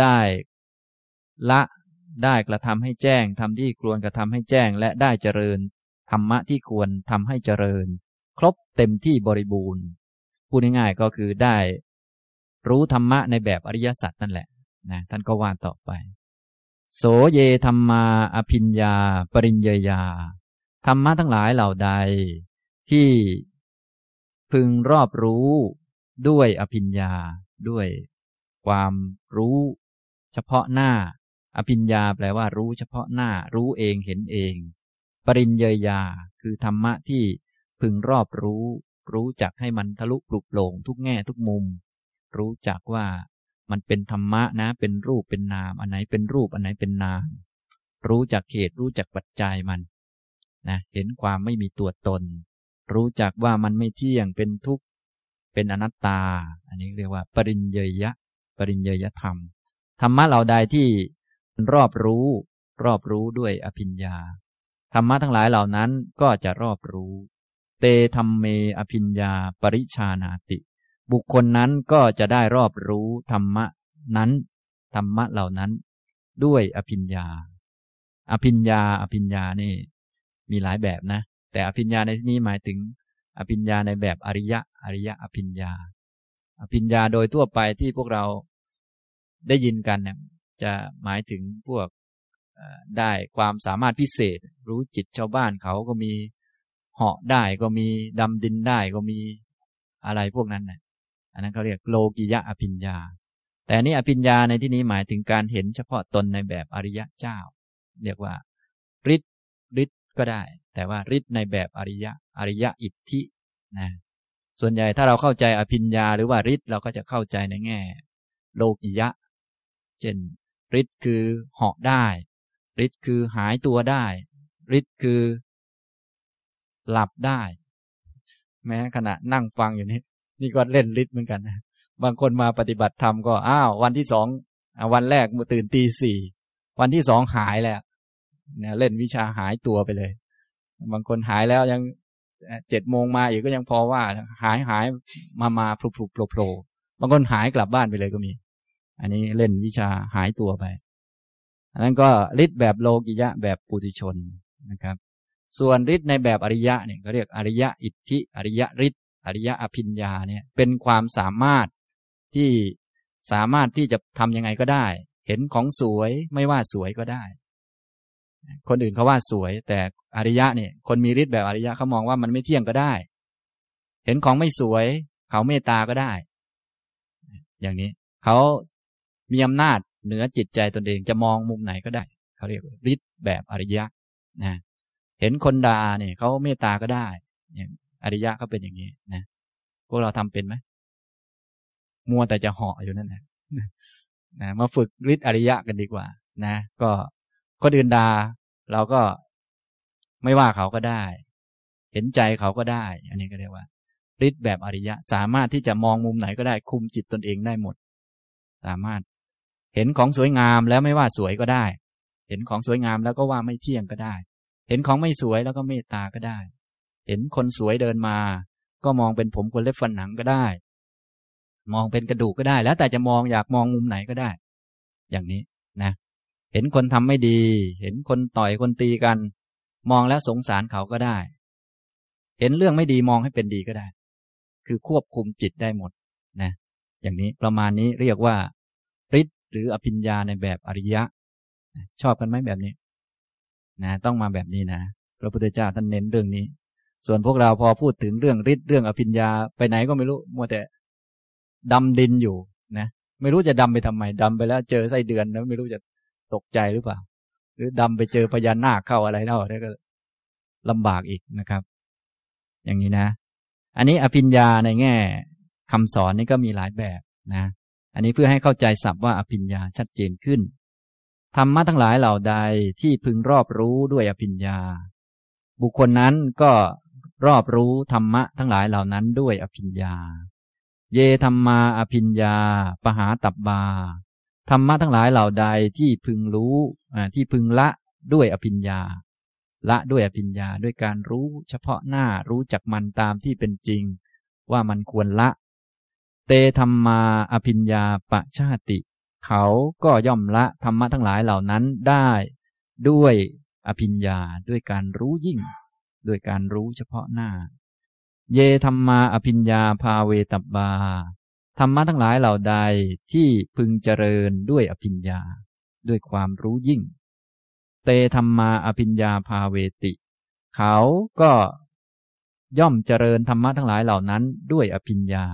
ได้ละได้กระทำให้แจ้งทำที่ควรกระทำให้แจ้งและได้เจริญธรรมะที่ควรทำให้เจริญ ครบเต็มที่บริบูรณ์พูดง่ายๆก็คือได้ รู้ธรรมะในแบบอริยสัจนั่นแหละนะท่านก็ว่าต่อไป โสเยธรรมาอภิญญา ปริญญยา ธรรมะทั้งหลายเหล่าใด ที่พึงรอบรู้ด้วยอภิญญาด้วยความรู้เฉพาะหน้า อภิญญาแปลว่ารู้เฉพาะหน้า รู้เองเห็นเอง ปริญญยา คือธรรมะที่พึงรอบรู้ รู้จักให้มันทะลุปลุกโปร่งทุกแง่ทุกมุม รู้จักว่า มันเป็นธรรมะนะ เป็นรูปเป็นนาม อันไหนเป็นรูปอันไหนเป็นนาม รู้จักเขตรู้จักปัจจัยมันนะเห็นความไม่มีตัวตน รู้จักว่ามันไม่เที่ยงเป็นทุกข์เป็นอนัตตา อันนี้เรียกว่า ปริญเยยะ ปริญเยยธรรม ธรรมะเหล่าใดที่รอบรู้ รอบรู้ด้วยอภิญญา ธรรมะทั้งหลายเหล่านั้นก็จะรอบรู้ เตธรรมเมอภิญญา ปริชานาติ บุคคลนั้นก็จะได้รอบรู้ธรรมะนั้น ธรรมะเหล่านั้น ด้วยอภิญญา อภิญญา อภิญญานี่ มีหลายแบบนะ แต่อภิญญาในที่นี้หมายถึง อภิญญาในแบบอริยะ อริยะอภิญญา อภิญญาโดยทั่วไปที่พวกเราได้ยินกันเนี่ยจะหมายถึงพวกได้ความสามารถพิเศษ รู้จิตชาวบ้านเขาก็มีเหาะได้ก็มีดำดินได้ก็มีอะไรพวกนั้นนะ อันนั้นเขาเรียกโลกิยะอภิญญา แต่นี้อภิญญาในที่นี้หมายถึงการเห็นเฉพาะตนในแบบอริยะเจ้า เรียกว่าฤทธิ์ฤทธิก็ได้ แต่ว่าฤทธิ์ในแบบอริยะอริยะอิทธินะส่วนใหญ่ถ้าเราเข้าใจอภิญญาหรือว่าฤทธิ์เราก็จะเข้าใจในแง่ โลกิยะ เช่นฤทธิ์คือเหาะได้ฤทธิ์คือหายตัวได้ฤทธิ์คือ หลับได้ แม้ขณะนั่งฟังอยู่นี่ นี่ก็เล่นฤทธิ์เหมือนกันนะบางคนมาปฏิบัติธรรมก็อ้าววันที่สองวันแรกตื่นตีสี่วันที่สองหายแล้วเนี่ยเล่นวิชาหายตัวไปเลย บางคนหายแล้วยังเจ็ดโมงมาอีกก็ยังพอว่า หายหายมามาพลุพลุโผล่โผล่บางคนหายกลับบ้านไปเลยก็มี อันนี้เล่นวิชาหายตัวไป อันนั้นก็ฤทธิ์แบบโลกิยะแบบปุถุชนนะครับ ส่วนฤทธิ์ในแบบอริยะเนี่ยเขาเรียกอริยะอิทธิอริยะฤทธิ์ อริยะอภิญญาเนี่ยเป็นความสามารถที่สามารถที่จะทํำยังไงก็ได้ เห็นของสวยไม่ว่าสวยก็ได้ คนอื่นเขาว่าสวย แต่อริยะเนี่ยคนมีฤทธิ์แบบอริยะเขามองว่ามันไม่เที่ยงก็ได้ เห็นของไม่สวย เขาเมตตาก็ได้ อย่างนี้เขามีอำนาจเหนือจิตใจตนเองจะมองมุมไหนก็ได้เขาเรียกฤทธิ์แบบอริยะนะเห็นคนด่าเนี่ยเขาเมตตาก็ได้ อริยะเขาเป็นอย่างนี้นะพวกเราทำเป็นไหมมัวแต่จะเหาะอยู่นั่นแหละนะมาฝึกฤทธิ์อริยะกันดีกว่า นะ ก็คนอื่นด่าเราก็ไม่ว่าเขาก็ได้ เห็นใจเขาก็ได้ อันนี้ก็เรียกว่าฤทธิ์แบบอริยะ สามารถที่จะมองมุมไหนก็ได้คุมจิตตนเองได้หมด สามารถเห็นของสวยงามแล้วไม่ว่าสวยก็ได้ เห็นของสวยงามแล้วก็ว่าไม่เที่ยงก็ได้ เห็นของไม่สวยแล้วก็เมตตาก็ได้ เห็นคนสวยเดินมา ก็มองเป็นผมคนเล็บฟันหนังก็ได้ มองเป็นกระดูกก็ได้ แล้วแต่จะมองอยากมองมุมไหนก็ได้ อย่างนี้นะ เห็นคนทำไม่ดี เห็นคนต่อยคนตีกัน มองแล้วสงสารเขาก็ได้ เห็นเรื่องไม่ดีมองให้เป็นดีก็ได้ คือควบคุมจิตได้หมดนะ อย่างนี้ประมาณนี้เรียกว่าฤทธิ์หรืออภิญญาในแบบอริยะ ชอบกันไหมแบบนี้นะต้องมาแบบนี้นะพระพุทธเจ้าท่านเน้นเรื่องนี้ ส่วนพวกเราพอพูดถึงเรื่องฤทธิ์เรื่องอภิญญาไปไหนก็ไม่รู้มัวแต่ดำดินอยู่นะไม่รู้จะดำไปทำไมดำไปแล้ว เจอไส้เดือนแล้วไม่รู้จะตกใจหรือเปล่า หรือดำไปเจอพญานาคเข้าอะไรเน่าแล้วก็ลำบากอีกนะครับ อย่างนี้นะ อันนี้อภิญญาในแง่คำสอนนี่ก็มีหลายแบบนะ อันนี้เพื่อให้เข้าใจศัพท์ว่าอภิญญาชัดเจนขึ้นธรรมะทั้งหลายเหล่าใดที่พึงรอบรู้ด้วยอภิญญา บุคคลนั้นก็ รอบรู้ธรรมะทั้งหลายเหล่านั้นด้วยอภิญญา เยธรรมาอภิญญา ปหาตับบา ธรรมะทั้งหลายเหล่าใดที่พึงรู้ที่พึงละด้วยอภิญญา ละด้วยอภิญญาด้วยการรู้เฉพาะหน้ารู้จักมันตามที่เป็นจริง ว่ามันควรละ เตธรรมาอภิญญาปะชาติ เขาก็ย่อมละธรรมะทั้งหลายเหล่านั้นได้ ด้วยอภิญญาด้วยการรู้ยิ่ง ด้วยการรู้เฉพาะหน้า เยธรรมาอภิญญาภาเวตับบา ธรรมะทั้งหลายเหล่าใดที่พึงเจริญด้วยอภิญญา ด้วยความรู้ยิ่ง เตธรรมาอภิญญาภาเวติ เขาก็ย่อมเจริญธรรมะทั้งหลายเหล่านั้นด้วยอภิญญา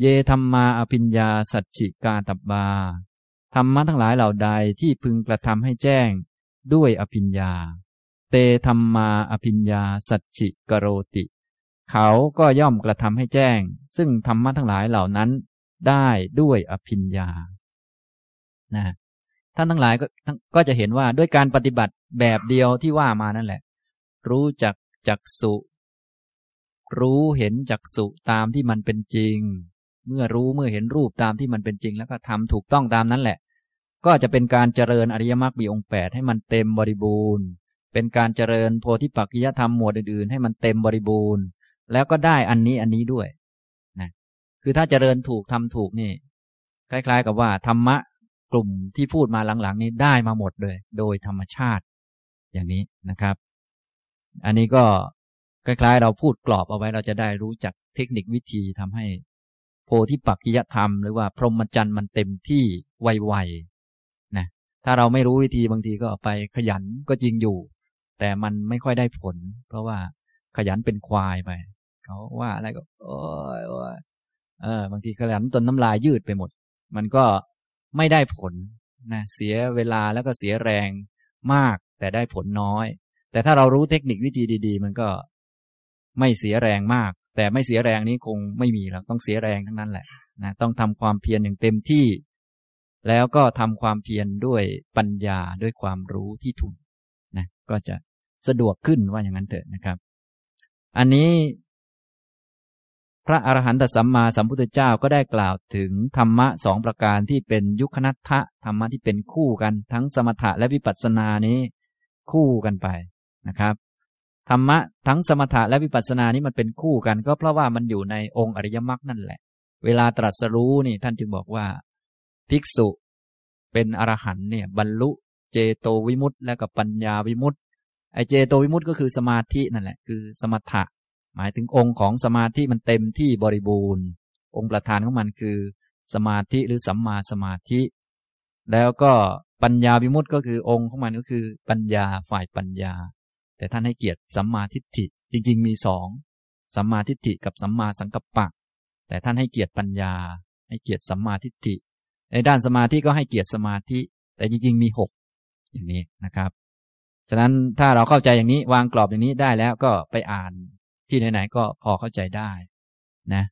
เยธรรมาอภิญญาสัจจิกาตับบา ธรรมะทั้งหลายเหล่าใดที่พึงกระทำให้แจ้งด้วยอภิญญา เตธรรมาอภิญญาสัจจิกโรติ เขาก็ย่อมกระทำให้แจ้ง ซึ่งธรรมะทั้งหลายเหล่านั้นได้ด้วยอภิญญานะท่านทั้งหลายก็ก็จะเห็นว่าด้วยการปฏิบัติแบบเดียวที่ว่ามานั่นแหละ รู้จักจักสุ รู้เห็นจักสุตามที่มันเป็นจริง เมื่อรู้เมื่อเห็นรูปตามที่มันเป็นจริง แล้วก็ทำถูกต้องตามนั้นแหละ ก็จะเป็นการเจริญอริยมรรคมีองค์แปดให้มันเต็มบริบูรณ์ เป็นการเจริญโพธิปักกิยธรรมหมวดอื่นๆ ให้มันเต็มบริบูรณ์ แล้วก็ได้อันนี้อันนี้ด้วยนะคือถ้าเจริญถูกทำถูกนี่ คล้าย ๆ กับว่าธรรมะกลุ่มที่พูดมาหลังๆ นี้ได้มาหมดเลย โดยธรรมชาติ อย่างนี้นะครับ อันนี้ก็คล้าย ๆ เราพูดกรอบเอาไว้เราจะได้รู้จักเทคนิควิธีทำให้โพธิปักกิยธรรม หรือว่าพรหมจรรย์มันเต็มที่ไวๆนะถ้าเราไม่รู้วิธีบางทีก็ไปขยันก็จริงอยู่ แต่มันไม่ค่อยได้ผล เพราะว่าขยันเป็นควายไปเขาว่าอะไรก็โอ้ยโอ้ยเออบางทีขยันจนน้ำลายยืดไปหมด มันก็ไม่ได้ผลนะเสียเวลาแล้วก็เสียแรงมาก แต่ได้ผลน้อย แต่ถ้าเรารู้เทคนิควิธีดี ๆ มันก็ไม่เสียแรงมาก แต่ไม่เสียแรงนี้คงไม่มีหรอกต้องเสียแรงทั้งนั้นแหละนะต้องทำความเพียรอย่างเต็มที่ แล้วก็ทำความเพียรด้วยปัญญาด้วยความรู้ที่ถูกนะก็จะ สะดวกขึ้นว่าอย่างนั้นเถอะนะครับ อันนี้พระอรหันตสัมมาสัมพุทธเจ้าก็ได้กล่าวถึงธรรมะสองประการที่เป็นยุคนัตถะธรรมะที่เป็นคู่กันทั้งสมถะและวิปัสสนานี้คู่กันไปนะครับธรรมะทั้งสมถะและวิปัสสนานี้มันเป็นคู่กัน ก็เพราะว่ามันอยู่ในองค์อริยมรรคนั่นแหละ เวลาตรัสรู้นี่ท่านจึงบอกว่า ภิกษุเป็นอรหันเนี่ยบรรลุเจโตวิมุตต์และกับปัญญาวิมุตต์ ไอเจโตวิมุตต์ก็คือสมาธินั่นแหละ คือสมถะ หมายถึงองค์ของสมาธิมันเต็มที่บริบูรณ์ องค์ประธานของมันคือ สมาธิหรือสัมมาสมาธิ แล้วก็ปัญญาวิมุตต์ก็คือองค์ของมันก็คือ ปัญญาฝ่ายปัญญา แต่ท่านให้เกียรติสัมมาทิฏฐิจริง ๆ มีสองสัมมาทิฏฐิกับสัมมาสังกัปปะ แต่ท่านให้เกียรติปัญญา ให้เกียรติสัมมาทิฏฐิ ในด้านสมาธิก็ให้เกียรติสมาธิ แต่จริง ๆ มีหกอย่างนี้นะครับ ฉะนั้นถ้าเราเข้าใจอย่างนี้วางกรอบอย่างนี้ได้แล้วก็ไปอ่านที่ไหนๆก็พอเข้าใจได้นะ